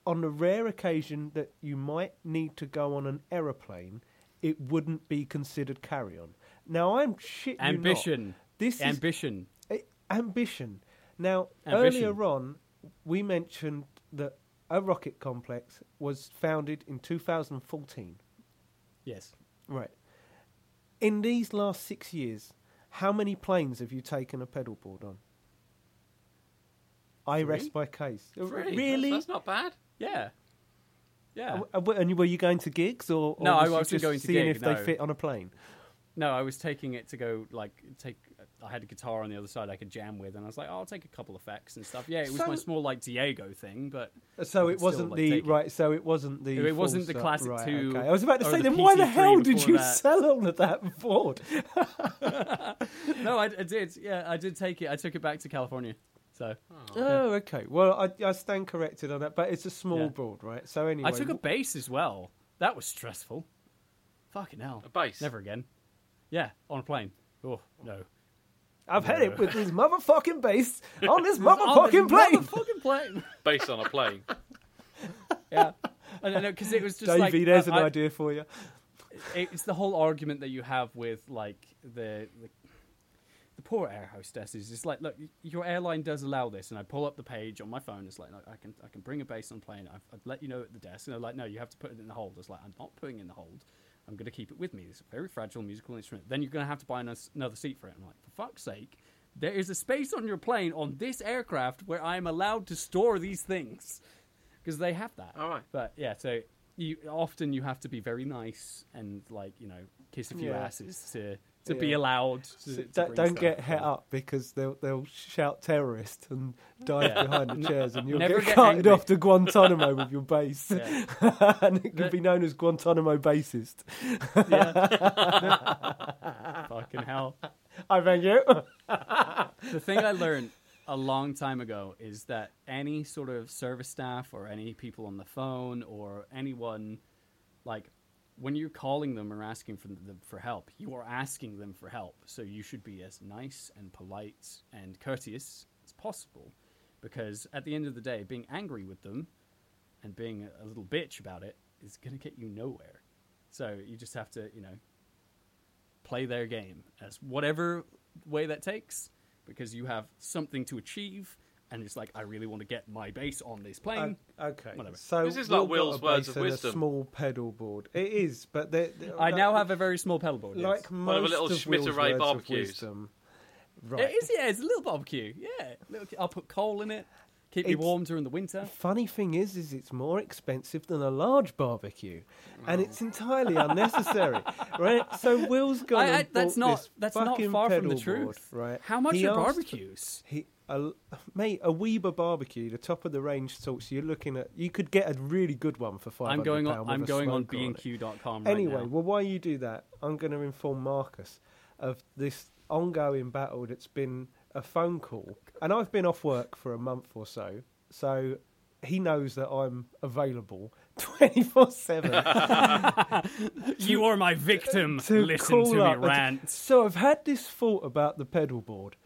on the rare occasion that you might need to go on an aeroplane, it wouldn't be considered carry on. Now, I'm shit. Ambition. This is Ambition. Eh, ambition. Now, Ambition. earlier on, we mentioned that a rocket complex was founded in 2014. Yes. Right. In these last six years, how many planes have you taken a pedal board on? I Three? rest my case. Three. Really? That's, that's not bad. Yeah. Yeah. Uh, and were you going to gigs or, or No, I you wasn't just going to seeing gig, if they fit on a plane? No, I was taking it to go like take. I had a guitar on the other side I could jam with, and I was like, oh, I'll take a couple effects and stuff. Yeah, it was So- my small like Diego thing, but So it wasn't like, the right. So it wasn't the. It wasn't the classic right, two Okay. I was about to say, the then why the hell did you that. sell all of that Ford? (laughs) no, I, I did. Yeah, I did take it. I took it back to California. So oh. oh, okay. Well, I, I stand corrected on that, but it's a small Yeah. board, right? So anyway, I took a bass as well. That was stressful. Fucking hell. A bass. Never again. Yeah, on a plane. Oh no. I've had it with (laughs) this motherfucking bass on this motherfucking this plane. Motherfucking (laughs) plane. Based on a plane. (laughs) yeah. I don't know because it was just Davey, like there's I- an I- idea for you. it's the whole argument that you have with like the the, the poor air hostesses. It's like, look, your airline does allow this, and I pull up the page on my phone. It's like, look, I can I can bring a bass on plane. I've, I'd let you know at the desk, and they're like, no, you have to put it in the hold. It's like, I'm not putting it in the hold. I'm going to keep it with me. It's a very fragile musical instrument. Then you're going to have to buy ano- another seat for it. I'm like, for fuck's sake, there is a space on your plane on this aircraft where I am allowed to store these things because they have that. All right. But yeah, so you often you have to be very nice and like you know kiss a few Yeah. asses to to be allowed. To, So to don't bring don't stuff. get het up because they'll they'll shout terrorist and dive Yeah. behind the chairs, and you'll Never get get carted off to Guantanamo with your bass, (laughs) Yeah. (laughs) and it can be known as Guantanamo bassist. Yeah. (laughs) Fucking hell. I thank you. The thing I learned a long time ago is that any sort of service staff or any people on the phone or anyone like when you're calling them or asking for them for help, you are asking them for help. So you should be as nice and polite and courteous as possible, because at the end of the day, being angry with them and being a, a little bitch about it is going to get you nowhere. So you just have to, you know, play their game as whatever way that takes, because you have something to achieve. And it's like I really want to get my base on this uh, plane. O- okay, Whatever. so This is like Will's a words of wisdom. A small pedal board. It is, but they're, they're- I now have a very small pedal board. yes. like One of a little of Will's Array words of wisdom. Right. It is, yeah. It's a little barbecue. Yeah, little, I'll put coal in it. Keep me It's- warm during the winter. Funny thing is, is it's more expensive than a large barbecue, and it's oh. entirely unnecessary, (laughs) right? So Will's gone. I- I- and that's not- this that's not fucking far from the pedal board, truth. right? How much He are asked- barbecues? He, a, mate, a Weber barbecue, the top of the range sorts. You're looking at. You could get a really good one for five I'm going on. I'm going on bnq.com right Anyway, now. well, while you do that, I'm going to inform Marcus of this ongoing battle that's been a phone call, and I've been off work for a month or so, so he knows that I'm available (laughs) 24 7 (laughs) you are my victim. to Listen to me up rant. So I've had this thought about the pedal board,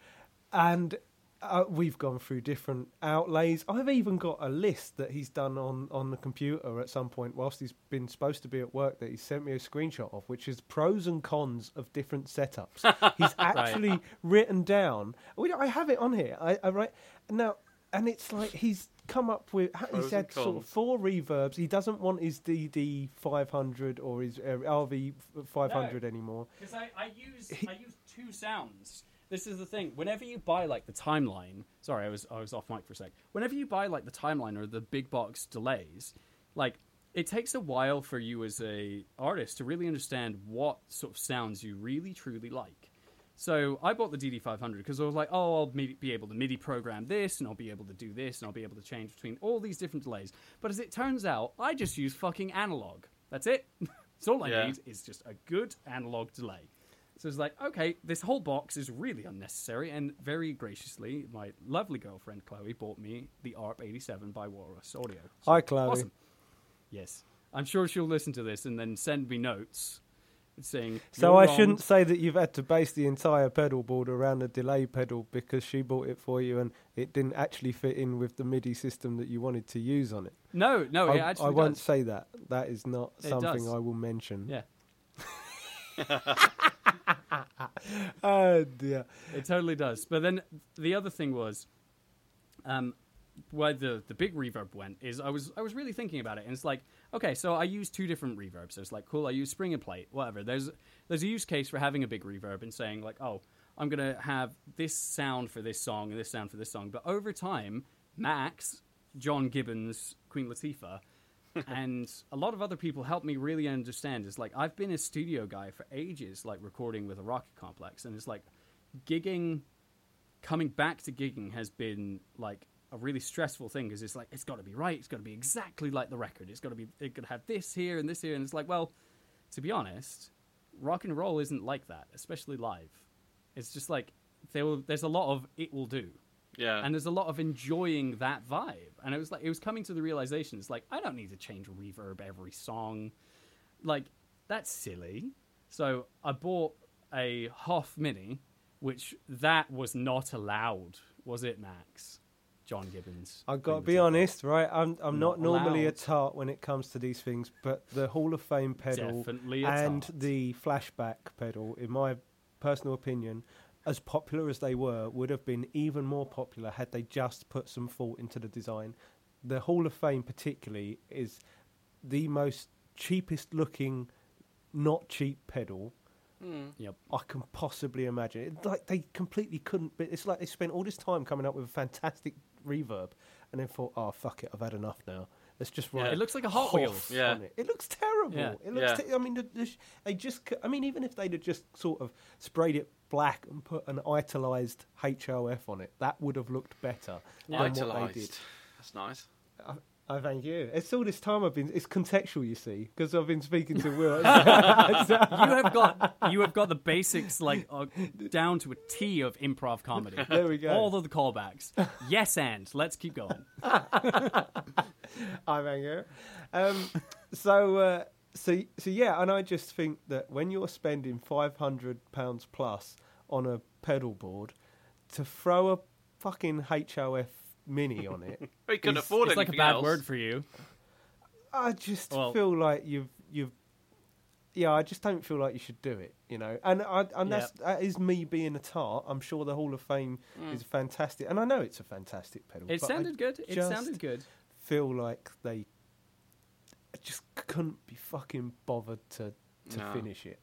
and uh, we've gone through different outlays. I've even got a list that he's done on, on the computer at some point whilst he's been supposed to be at work that he sent me a screenshot of, which is pros and cons of different setups. (laughs) He's actually written down. we- I have it on here. I, I write now, and it's like he's come up with. Pros he's had sort of four reverbs. He doesn't want his DD 500 or his uh, RV 500 anymore. Because I, I use I use two sounds. This is the thing. Whenever you buy like the timeline, sorry, I was I was off mic for a sec. Whenever you buy like the timeline or the big box delays, like it takes a while for you as a artist to really understand what sort of sounds you really truly like. So I bought the DD500 because I was like, oh, I'll be able to MIDI program this, and I'll be able to do this, and I'll be able to change between all these different delays. But as it turns out, I just use fucking analog. That's it. (laughs) That's all I Yeah. need is just a good analog delay. So it's like, okay, this whole box is really unnecessary, and very graciously, my lovely girlfriend Chloe bought me the ARP 87 by Walrus Audio. So, Hi, Chloe. Awesome. Yes. I'm sure she'll listen to this and then send me notes saying. So I wrong." shouldn't say that you've had to base the entire pedal board around the delay pedal because she bought it for you and it didn't actually fit in with the MIDI system that you wanted to use on it. No, no, I, it actually I won't does. say that. That is not It something does. I will mention. Yeah, (laughs) (laughs) Oh dear. it totally does. But then the other thing was, um, where the the big reverb went is I was I was really thinking about it, and it's like, okay, so I use two different reverbs. So it's like, cool, I use spring and plate, whatever. There's there's a use case for having a big reverb and saying like, oh, I'm gonna have this sound for this song and this sound for this song. But over time, Max, John Gibbons, Queen Latifah, and a lot of other people helped me really understand. Is like I've been a studio guy for ages, like recording with a rocket complex, and it's like gigging, coming back to gigging has been like a really stressful thing because it's like it's got to be right, it's got to be exactly like the record, it's got to be it could have this here and this here, and it's like well, to be honest, rock and roll isn't like that, especially live. It's just like there will, there's a lot of it will do Yeah. and there's a lot of enjoying that vibe. And it was like it was coming to the realization it's like i don't need to change reverb every song. Like that's silly. So i bought a HOF mini which that was not allowed was it max? John gibbons. I've got to be the top honest, right? I'm I'm not, Not normally a tart when it comes to these things, but the Hall of Fame pedal and the flashback pedal, in my personal opinion, as popular as they were, would have been even more popular had they just put some thought into the design. The Hall of Fame, particularly, is the most cheapest looking, not cheap pedal hmm. yep I can possibly imagine. It, like they completely couldn't. But it's like they spent all this time coming up with a fantastic reverb, and then thought, "Oh fuck it, I've had enough now. Let's just Yeah. it looks like a hot Hoff wheels Yeah. it. It looks terrible. Yeah. It looks. Yeah. te- I mean, the, the, they just. c- I mean, even if they'd have just sort of sprayed it black and put an italized HOF on it, that would have looked better than what they did. That's nice. I, I thank you. It's all this time I've been. It's contextual, you see, because I've been speaking to (laughs) Will. you have got you have got the basics like uh, down to a T of improv comedy. (laughs) There we go. All of the callbacks. Yes, and let's keep going. (laughs) I thank you. Um, so, uh, so, so yeah, and I just think that when you're spending five hundred pounds plus on a pedal board, to throw a fucking HOF mini on it, (laughs) We couldn't It's- afford It's like a bad else. word for you. I just Well- feel like you've you've. Yeah, I just don't feel like you should do it, you know. And I, and Yeah. that's that is me being a tart. I'm sure the Hall of Fame Mm. is fantastic, and I know it's a fantastic pedal. It but I sounded good. It just sounded good. Feel like they just couldn't be fucking bothered to to No. finish it.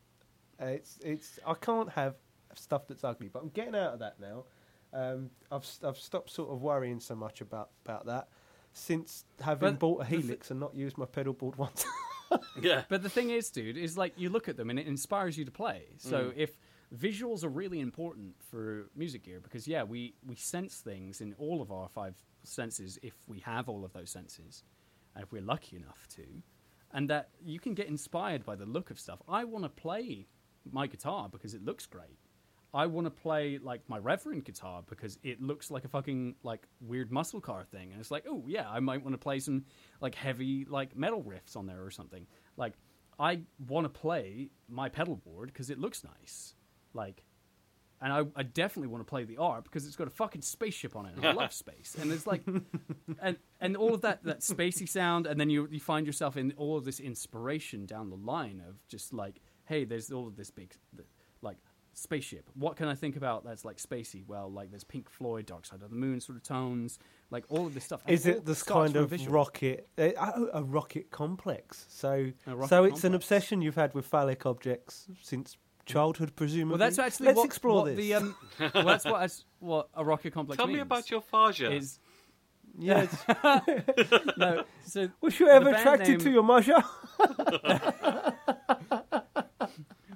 It's it's I can't have stuff that's ugly, but I'm getting out of that now. Um, I've s- I've stopped sort of worrying so much about about that since having But bought a the thi- Helix and not used my pedal board once. (laughs) Yeah. But the thing is, dude, is like you look at them and it inspires you to play. So Mm. if visuals are really important for music gear, because yeah, we we sense things in all of our five senses if we have all of those senses, and if we're lucky enough to, and that you can get inspired by the look of stuff. I want to play my guitar because it looks great. I want to play like my Reverend guitar because it looks like a fucking like weird muscle car thing, and it's like, oh yeah, I might want to play some like heavy like metal riffs on there or something. Like I want to play my pedal board because it looks nice, like, and I, I definitely want to play the ARP because it's got a fucking spaceship on it, and I love (laughs) space, and it's like, and and all of that that spacey sound, and then you you find yourself in all of this inspiration down the line of just like, hey, there's all of this big, spaceship. What can I think about that's like spacey? Well, like there's Pink Floyd, Dark Side of the Moon sort of tones, like all of this stuff. And Is it this kind of visual. rocket? Uh, oh, a rocket complex. So, A rocket so it's an obsession you've had with phallic objects since childhood, presumably. Well, that's actually Let's what, explore what this. the um. well, that's what as- what a rocket complex. Tell me about your fascia. Is yes. (laughs) no. So Was you ever attracted name- to your mother? (laughs)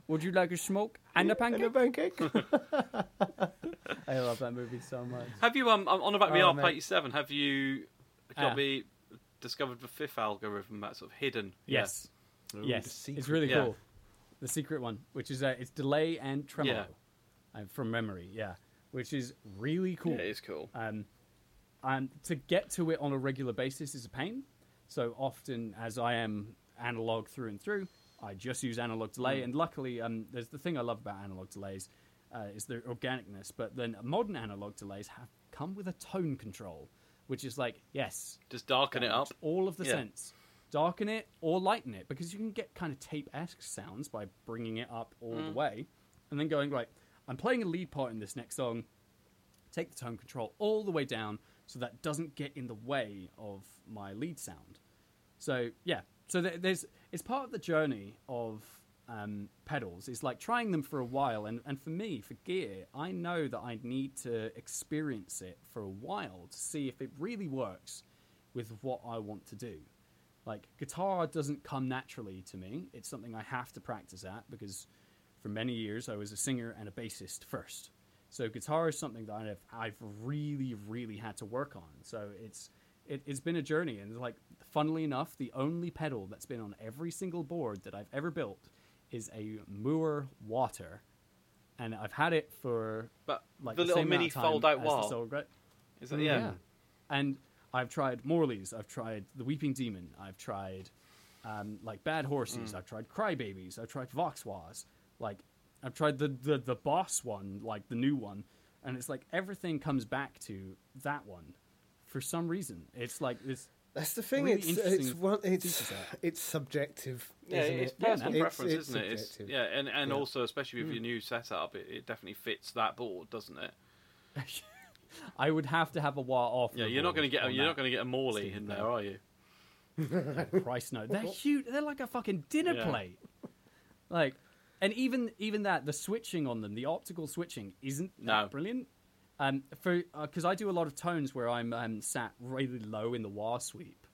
would you like a smoke and a And a pancake? pancake? (laughs) I love that movie so much. Have you um on about the Oh, ARP mate. eighty seven? Have you got Ah. the discovered the fifth algorithm that's sort of hidden? Yes. Ooh, yes, it's secret. really Yeah. cool. The secret one, which is uh, it's delay and tremolo, Yeah. uh, from memory, yeah, which is really Yeah, cool. it is cool. Um, and to get to it on a regular basis is a pain. So often, as I am analog through and through, I just use analog delay. Mm. And luckily, um, there's the thing I love about analog delays uh, is their organicness. But then modern analog delays have come with a tone control, which is like, yes, Just darken it up. all of the Yeah. sense. Darken it or lighten it because you can get kind of tape esque sounds by bringing it up all the Mm. way and then going, right, I'm playing a lead part in this next song. Take the tone control all the way down so that doesn't get in the way of my lead sound. So, yeah. So there's it's part of the journey of um, pedals. It's like trying them for a while. And, and for me, for gear, I know that I need to experience it for a while to see if it really works with what I want to do. Like guitar doesn't come naturally to me. It's something I have to practice at because for many years I was a singer and a bassist first. So guitar is something that I've I've really really had to work on. So it's it, it's been a journey and like funnily enough the only pedal that's been on every single board that I've ever built is a Mooer Wahter and I've had it for But like the little same mini fold out the wall. Soul. Is that yeah? And I've tried Morley's, I've tried The Weeping Demon, I've tried um, like Bad Horsies, Mm. I've tried Crybabies, I've tried Vox wahs, like I've tried the, the the boss one, like the new one, and it's like everything comes back to that one for some reason. It's like this. That's the thing. Really it's it's one, it's it's subjective. Yeah, isn't it's it? personal man. preference, It's- it's isn't it? It's, subjective. yeah, and, and Yeah. also especially Hmm. with your new setup, it, it definitely fits that board, doesn't it? (laughs) I would have to have a wah off. Yeah, you're not going to get a, you're that. not going to get a Morley Steve in Bell. there, are you? (laughs) Christ no, they're huge. They're like a fucking dinner Yeah. plate. Like, and even even that the switching on them, the optical switching isn't that No. brilliant. Um, for because I do a lot of tones where I'm um, sat really low in the wah sweep,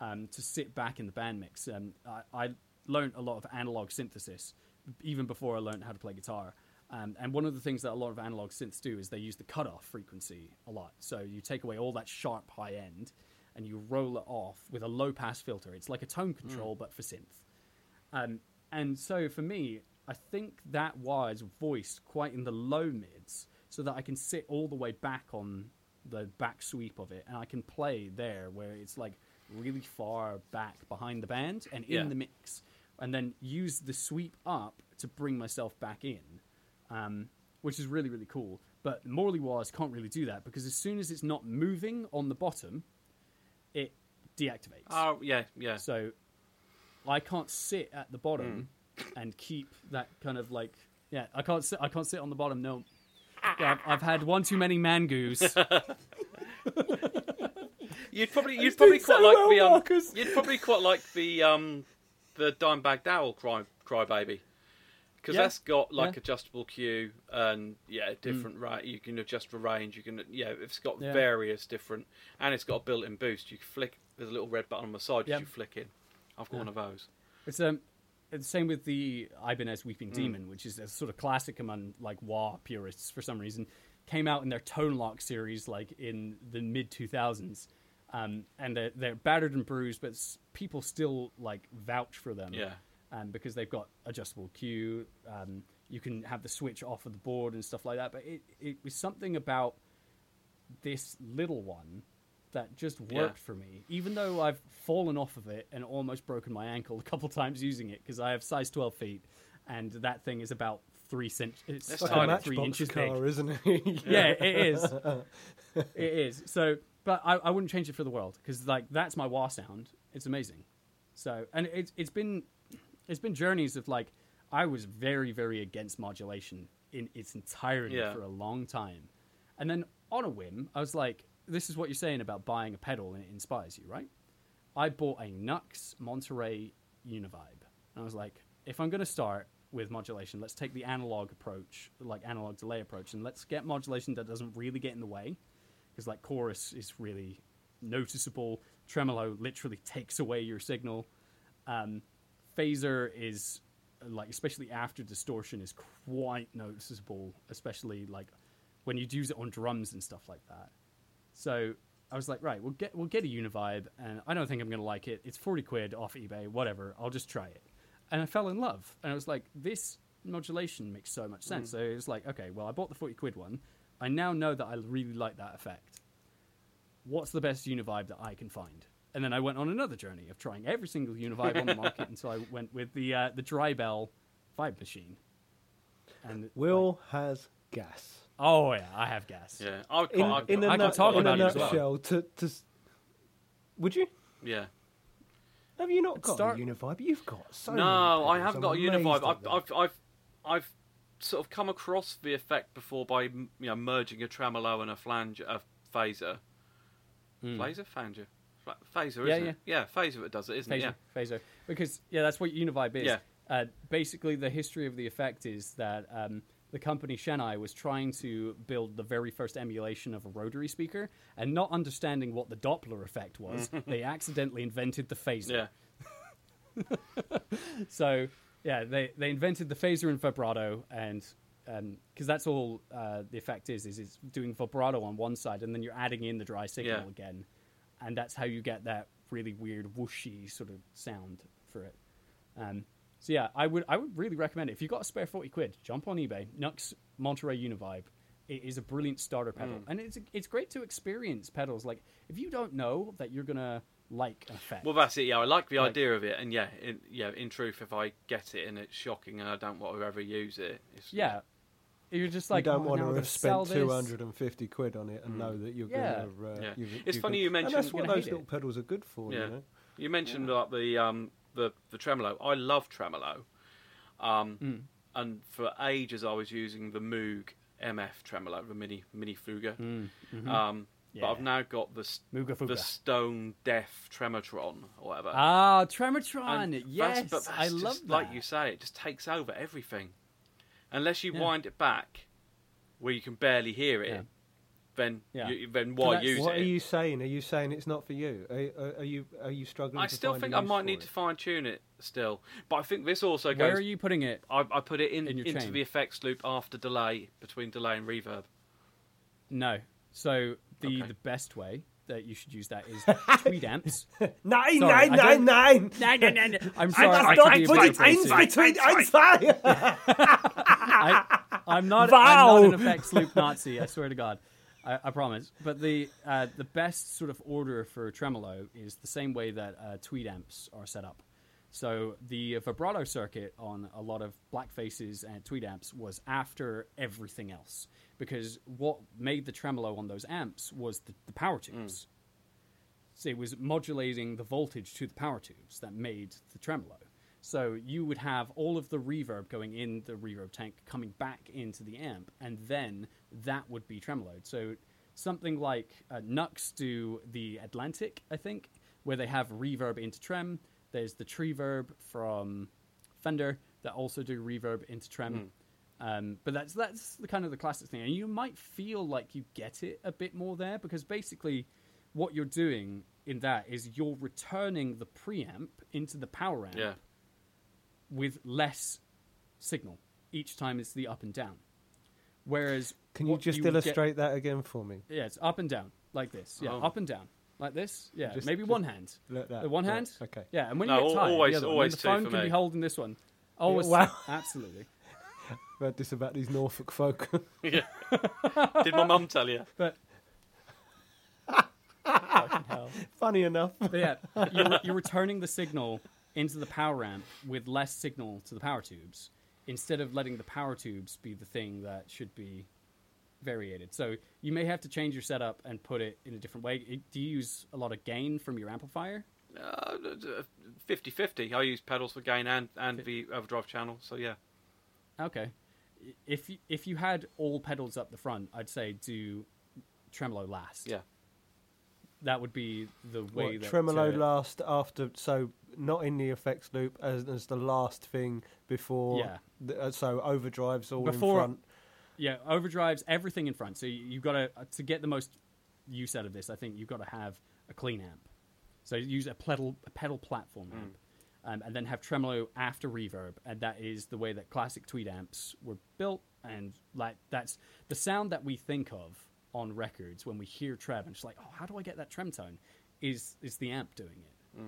um, to sit back in the band mix. Um, I, I learned a lot of analog synthesis even before I learned how to play guitar. Um, and one of the things that a lot of analog synths do is they use the cutoff frequency a lot. So you take away all that sharp high end and you roll it off with a low pass filter. It's like a tone control, but for synth. Um, and so for me, I think that wah is voiced quite in the low mids so that I can sit all the way back on the back sweep of it and I can play there where it's like really far back behind the band and in Yeah. the mix and then use the sweep up to bring myself back in um, which is really really cool but Morley wahs can't really do that because as soon as it's not moving on the bottom it deactivates Oh, yeah, yeah. so I can't sit at the bottom Hmm. and keep that kind of like yeah. I can't sit. I can't sit on the bottom. No. Yeah, I've, had one too many mangoes. (laughs) You'd probably you'd probably quite so like well, the um, Marcus. you'd probably quite like the um the Dimebag Darrell cry crybaby because Yeah. that's got like Yeah. adjustable Q and yeah different right you can adjust for range you can yeah it's got Yeah. various different and it's got a built-in boost you can flick there's a little red button on the side that you flick in I've got one of those It's um, the same with the Ibanez Weeping Hmm. Demon, which is a sort of classic among like wah purists for some reason. Came out in their Tone-Lok series like in the mid two thousands, um, and they're, they're battered and bruised, but s- people still like vouch for them. Yeah. um, because they've got adjustable Q. Um, you can have the switch off of the board and stuff like that. But it, it was something about this little one that just worked Yeah. for me, even though I've fallen off of it and almost broken my ankle a couple times using it because I have size 12 feet and that thing is about three cent- it's That's It's like a about three inches car, big. isn't it? (laughs) Yeah, it (laughs) is. it is. So, but I, I wouldn't change it for the world because like that's my wah sound. It's amazing. So, and it's it's been it's been journeys of like I was very very against modulation in its entirety Yeah. for a long time, and then on a whim I was like, this is what you're saying about buying a pedal and it inspires you, right? I bought a Nux Monterey Univibe, and I was like, if I'm going to start with modulation, let's take the analog approach, like analog delay approach, and let's get modulation that doesn't really get in the way, because like chorus is really noticeable. Tremolo literally takes away your signal. Um, phaser is like, especially after distortion, is quite noticeable, especially like when you use it on drums and stuff like that. So I was like, right, we'll get we'll get a Univibe, and I don't think I'm gonna like it. It's forty quid off eBay, whatever. I'll just try it, and I fell in love. And I was like, this modulation makes so much sense. So it was like, okay, well, I bought the forty quid one. I now know that I really like that effect. What's the best Univibe that I can find? And then I went on another journey of trying every single Univibe on the (laughs) market until I went with the uh, the DryBell Vibe Machine. And Will has gas. Oh yeah, I have gas. yeah I would In, quite, in a, I can nut- talk in about a it as well. nutshell, to, to would you? yeah Have you not Let's got start- a Univibe? You've got so no many I haven't got a I'm Univibe I've. I've I've I've sort of come across the effect before by you know merging a tremolo and a flange a phaser Hmm. phaser flanger phaser Yeah, isn't yeah. it yeah phaser that does it isn't phaser, it yeah phaser. Because yeah, that's what Univibe is. Yeah. Uh, basically, the history of the effect is that um, the company Shin-ei was trying to build the very first emulation of a rotary speaker, and not understanding what the Doppler effect was, (laughs) they accidentally invented the phaser. Yeah. (laughs) So yeah, they they invented the phaser and vibrato, and because that's all uh, the effect is is it's doing vibrato on one side, and then you're adding in the dry signal Yeah. again, and that's how you get that really weird whooshy sort of sound for it. Um, so yeah, I would I would really recommend it if you've got a spare forty quid, jump on eBay, Nux Monterey Univibe. It is a brilliant starter pedal, Mm. and it's it's great to experience pedals. Like if you don't know that you're gonna like an effect, Well, that's it. Yeah, I like the Like- idea of it, and yeah, in, yeah. In truth, if I get it and it's shocking and I don't want to ever use it, it's, yeah, you're just like you don't oh, want to I'm have spent two hundred and fifty quid on it and know that you're Yeah. going to. Uh, Yeah. you've- It's you've funny got- you mentioned- And that's what those little it. pedals are good for. Yeah. You know. You mentioned like the um the the tremolo. I love tremolo. Um, Mm. and for ages I was using the Moog MF tremolo, the mini mini Fuga. Mm, mhm. Um, but I've now got the Moogerfooger. the Stone Deaf Tremotron or whatever. Ah, Tremortron. And that's- yes, but that's I just, love that. Like you say, it just takes over everything. Unless you Yeah. wind it back, where you can barely hear it, Yeah. Then Yeah. you, then why that's- use What it? are you saying? Are you saying it's not for you? Are, are, are you are you struggling? I to still find think a I use might need it? to fine tune it still, but I think this also goes. Where are you putting it? I, I put it in, in into chain? the effects loop after delay between delay and reverb. No. So the Okay. the best way that you should use that is (laughs) tweed amps. Nine, Sorry, nine, I nine, don't- nine. no, no, no, no. (laughs) I'm I sorry. must I not could put it eins between eins, (laughs) zwei. I, I'm not. Wow. I'm not an effects loop Nazi. I swear to God. I, I promise. But the uh, the best sort of order for tremolo is the same way that uh, tweed amps are set up. So the vibrato circuit on a lot of black faces and tweed amps was after everything else because what made the tremolo on those amps was the, the power tubes. So it was modulating the voltage to the power tubes that made the tremolo. So you would have all of the reverb going in the reverb tank coming back into the amp, and then that would be tremoloed. So something like uh, Nux do the Atlantic, I think, where they have reverb into trem. There's the Treverb from Fender that also do reverb into trem. Um, but that's that's the kind of the classic thing, and you might feel like you get it a bit more there because basically, what you're doing in that is you're returning the preamp into the power amp Yeah. With less signal each time it's the up and down. Whereas, Can you what just would get- illustrate that again for me? yeah, it's up and down like this. Yeah, Oh. up and down like this. Yeah, Just- maybe just one hand. Like that. The one Right, hand. Okay. Yeah, and when No, you get al- tired, always- the other one. always And the phone can me. be holding this one. Always, wow. absolutely. I've heard this about these Norfolk folk. (laughs) yeah. Did my mum tell you? (laughs) But (laughs) fucking hell. Funny enough. But yeah, you're, you're returning the signal into the power amp with less signal to the power tubes instead of letting the power tubes be the thing that should be variated. So you may have to change your setup and put it in a different way. Do you use a lot of gain from your amplifier? Uh, 50-50. I use pedals for gain and, and the overdrive channel, so yeah. Okay. If you, if you had all pedals up the front, I'd say do tremolo last. Yeah. That would be the way What, that tremolo uh, last after, so not in the effects loop as, as the last thing before. Yeah. The, uh, so overdrives all Before- in front. Yeah, overdrives everything in front. So you, you've got to to get the most use out of this. I think you've got to have a clean amp. So use a pedal a pedal platform amp, um, and then have tremolo after reverb, and that is the way that classic tweed amps were built. And like that's the sound that we think of on records when we hear trem, and she's like, oh, how do I get that trem tone? Is is the amp doing it?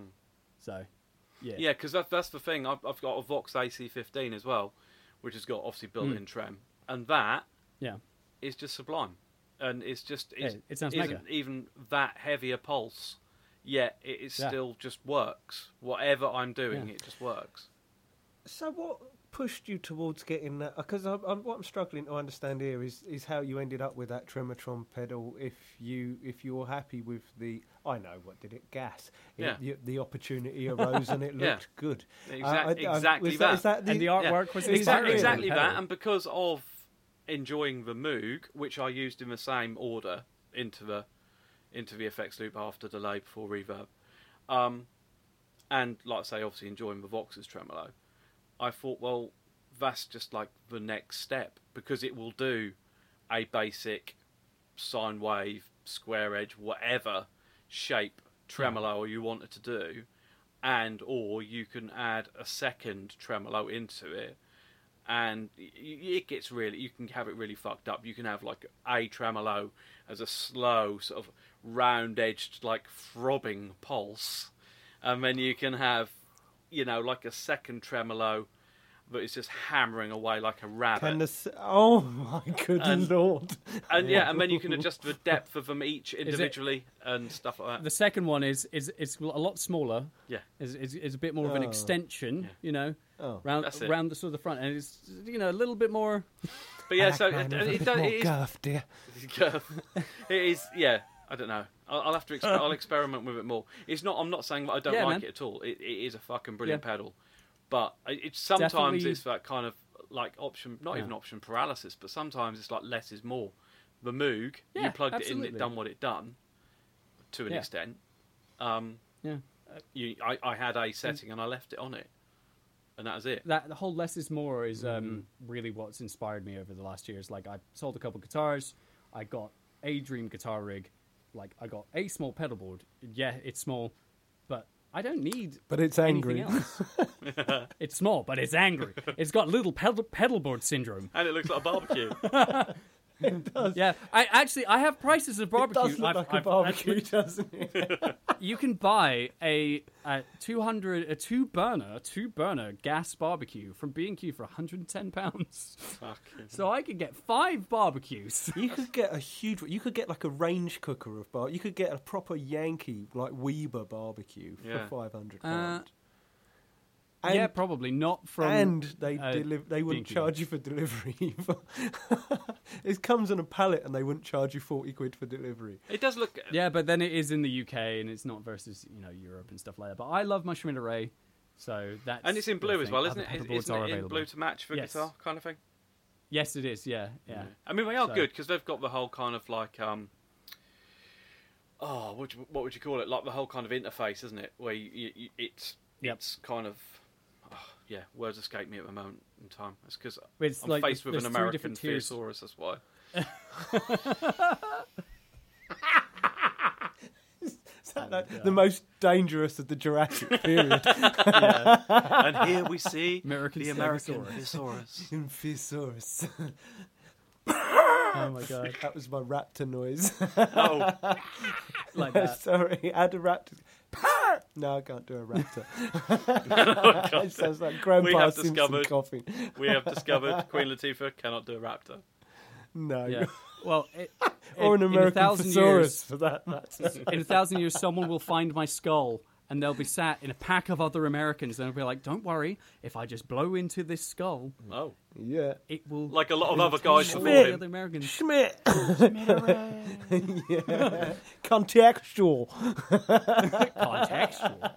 So, yeah, Yeah, because that, that's the thing. I've, I've got a Vox AC15 as well, which has got obviously built-in Mm. trem, and that yeah. is just sublime, and it's just it's, Yeah, it sounds isn't mega. even that heavy a pulse. Yet it is Yeah. still just works. Whatever I'm doing, Yeah. it just works. So what pushed you towards getting that? Because I'm, I'm, what I'm struggling to understand here is, is how you ended up with that Trematron pedal. If you if you're happy with the, I know what did it gas. It- Yeah. the, the opportunity (laughs) arose and it Yeah. looked good. Exac- Uh, I- I- exactly was that. Is that the, and the artwork was Exactly, inspiring. exactly Pedal. that, and because of enjoying the Moog, which I used in the same order into the into the effects loop after delay before reverb, um, and like I say, obviously enjoying the Vox's tremolo, I thought, well, that's just like the next step because it will do a basic sine wave, square edge, whatever shape tremolo hmm. you want it to do, and or you can add a second tremolo into it, and it gets really you can have it really fucked up. You can have like a tremolo as a slow sort of round edged like throbbing pulse, and then you can have you know like a second tremolo that is just hammering away like a rabbit. Can the oh my good And- lord! And yeah, and then you can (laughs) adjust the depth of them each individually and stuff like that. The second one is is it's a lot smaller. Yeah. Is is, is a bit more of an Oh. extension, Yeah. you know, Oh. round That's round the sort of the front, and it's you know a little bit more. But yeah, so like it, mine with a it, bit does- more it is. girth, dear. (laughs) it is. Yeah, I don't know. I'll, I'll have to. Exper- I'll (laughs) experiment with it more. It's not. I'm not saying that I don't Yeah, like man. it at all. It, it is a fucking brilliant Yeah. pedal, but it, it's sometimes Definitely- it's that kind of like option, not even option paralysis, but sometimes it's like less is more. The Moog, you Yeah, plugged it in, absolutely. it done what it done, to an Yeah. extent. Um, Yeah. you, I, I had a setting and I left it on it, and that was it. That the whole less is more is um, Mm-hmm. really what's inspired me over the last years. Like I sold a couple guitars, I got a dream guitar rig, like I got a small pedal board. Yeah, it's small, but I don't need But it's angry. else. (laughs) it's small, but it's angry. It's got little pedal pedal board syndrome. And it looks like a barbecue. (laughs) (laughs) Yeah, I actually I have prices of It barbecue. does look I've- like a I've barbecue, actually- doesn't it? (laughs) you can buy a, a 200 a two burner two burner gas barbecue from B&Q for 110 pounds. Fucking- So I could get five barbecues. (laughs) You could get a huge. You could get like a range cooker of bar. You could get a proper Yankee like Weber barbecue for Yeah. five hundred Uh, pounds. yeah, probably not from. and they uh, deli- they wouldn't B&Q. charge you for delivery either. (laughs) it comes on a pallet and they wouldn't charge you forty quid for delivery. It does look. yeah, but then it is in the UK and it's not versus you know Europe and stuff like that. But I love mushroom Schmidt Array, so that's And it's in blue as well, isn't Other it? pedal boards Isn't are it in available. blue to match for Yes. guitar kind of thing? Yes, it is. Yeah, yeah. I mean, they are So- good because they've got the whole kind of like um. Oh, what would you, what would you call it? Like the whole kind of interface, isn't it? Where you, you, you, it's Yep. it's kind of yeah. Words escape me at the moment in time. It's because I'm like faced with an American different tiers. Theosaurus. That's why. (laughs) Like, oh the most dangerous of the Jurassic (laughs) period. and here we see American the American Stegosaurus. Thesaurus. (laughs) Infisaurus. Oh my (laughs) god, that was my raptor noise. oh, (laughs) like that. Sorry, I had a raptor. (laughs) No, I can't do a raptor. Oh, it sounds like Grandpa have Simpson discovered- coughing. we have discovered Queen Latifah cannot do a raptor. No. Yeah. Well, it, or an in- in a American thousand thesaurus years- for that matter. in a thousand years, someone will find my skull and they'll be sat in a pack of other Americans and they'll be like, "Don't worry, if I just blow into this skull, Oh, yeah. it will." like a lot of other guys all before the him. other Americans. Schmidt. (laughs) (laughs) yeah. Contextual. (laughs) Contextual.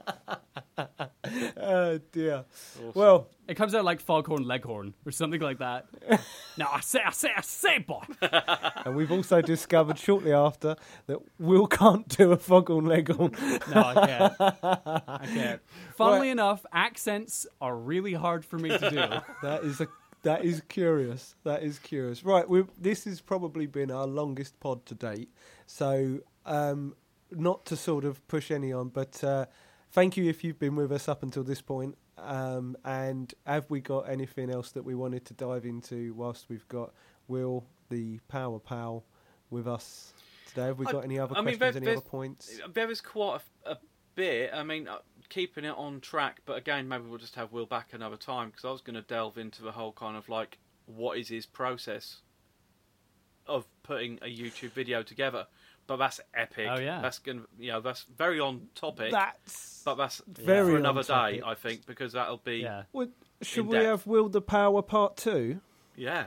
Oh dear. Awesome. Well, It comes out like Foghorn Leghorn or something like that. (laughs) no, I say, I say, I say, boy. (laughs) and we've also discovered shortly after that we Will can't do a foghorn leghorn. No, I can't. I can't. (laughs) Funnily Right. enough, accents are really hard for me to do. That is a that is curious. That is curious. Right, we this has probably been our longest pod to date. So, um, not to sort of push any on, but uh, thank you if you've been with us up until this point. Um, and have we got anything else that we wanted to dive into whilst we've got Will, the Power Pal, with us today? Have we I- got any other I mean, questions? there- any other points? There is quite a, a bit. I mean, uh, keeping it on track, but again, maybe we'll just have Will back another time because I was going to delve into the whole kind of like what is his process of putting a YouTube video together. But that's epic. Oh, yeah. that's going. to You know, that's very on topic. That's but that's very for another day. I think, because that'll be Yeah. Would, should we depth. have Will the Power Part Two? yeah.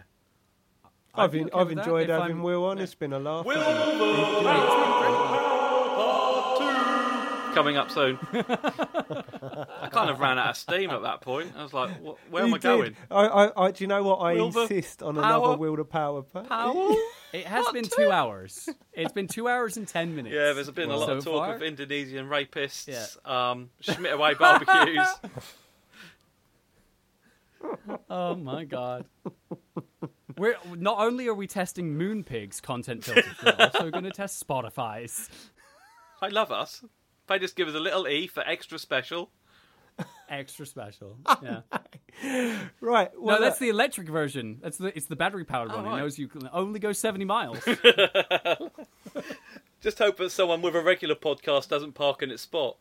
I'd I've, be en- okay I've enjoyed having I'm- Will on. It's been a laugh. Will hasn't it? Coming up soon. (laughs) I kind of ran out of steam at that point. I was like, "Where am You I going?" I, I, I, do you know what? I Will the insist on power- another Will the Power. pa- Powell? (laughs) It has been two hours. It's been two hours and ten minutes. Yeah, there's been a lot so of talk far. of Indonesian rapists, Yeah. um, Schmidt Array barbecues. (laughs) Oh my god. We're not only are we testing Moonpig's content filters, we're also going to test Spotify's. I love us. They just give us a little E for extra special. Extra special. (laughs) Yeah. Right. No, Well, that's uh, the electric version. That's the it's the battery powered one. right. It knows you can only go 70 miles. (laughs) Just hope that someone with a regular podcast doesn't park in its spot.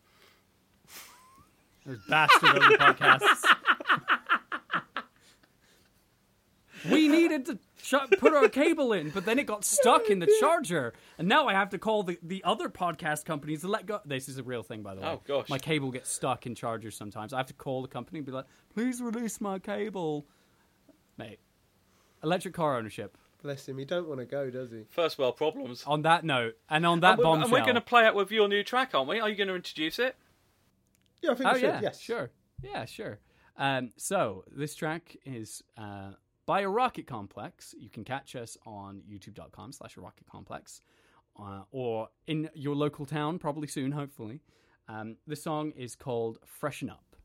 Those bastard other podcasts. (laughs) we needed to ch- put our cable in, but then it got stuck in the (laughs) charger, and now I have to call the, the other podcast companies to let go. This is a real thing, by the way. Oh, gosh. my cable gets stuck in chargers sometimes. I have to call the company and be like, "Please release my cable." Mate, electric car ownership. Bless him. He don't want to go, does he? First world problems. On that note, and on that and we're, bombshell, and we're going to play out with your new track, aren't we? Are you going to introduce it? Yeah, I think Oh we should. yeah, yes. sure, yeah, sure. Um, so this track is uh, by a Rocket Complex. You can catch us on YouTube.com/slash Rocket Complex, uh, or in your local town, probably soon, hopefully. Um, the song is called "Freshen Up."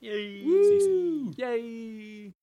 Yay! See you soon. Yay!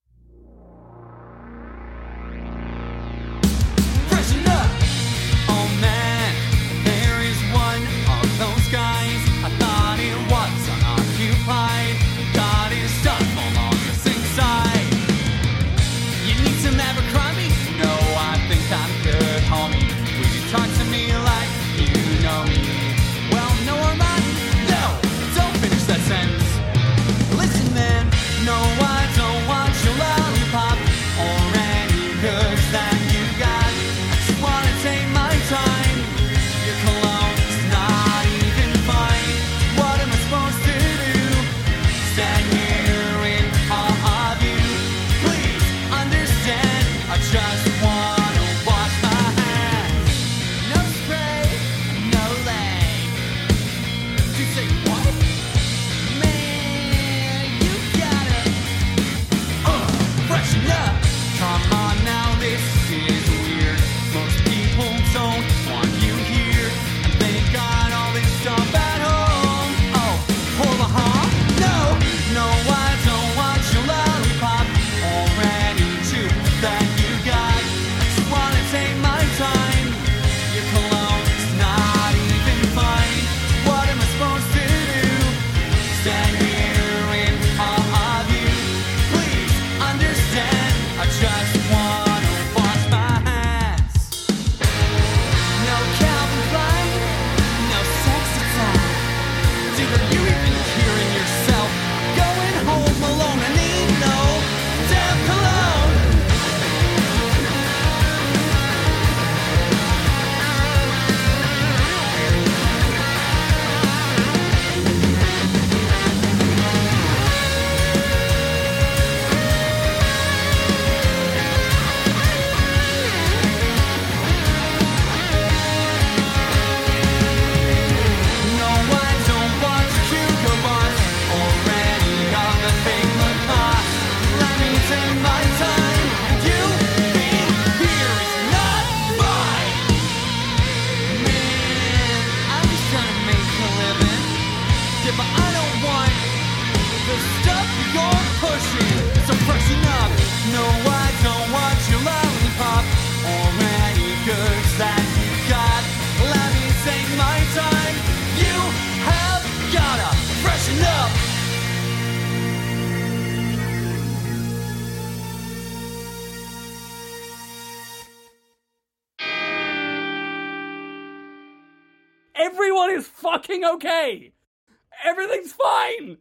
Okay. Everything's fine.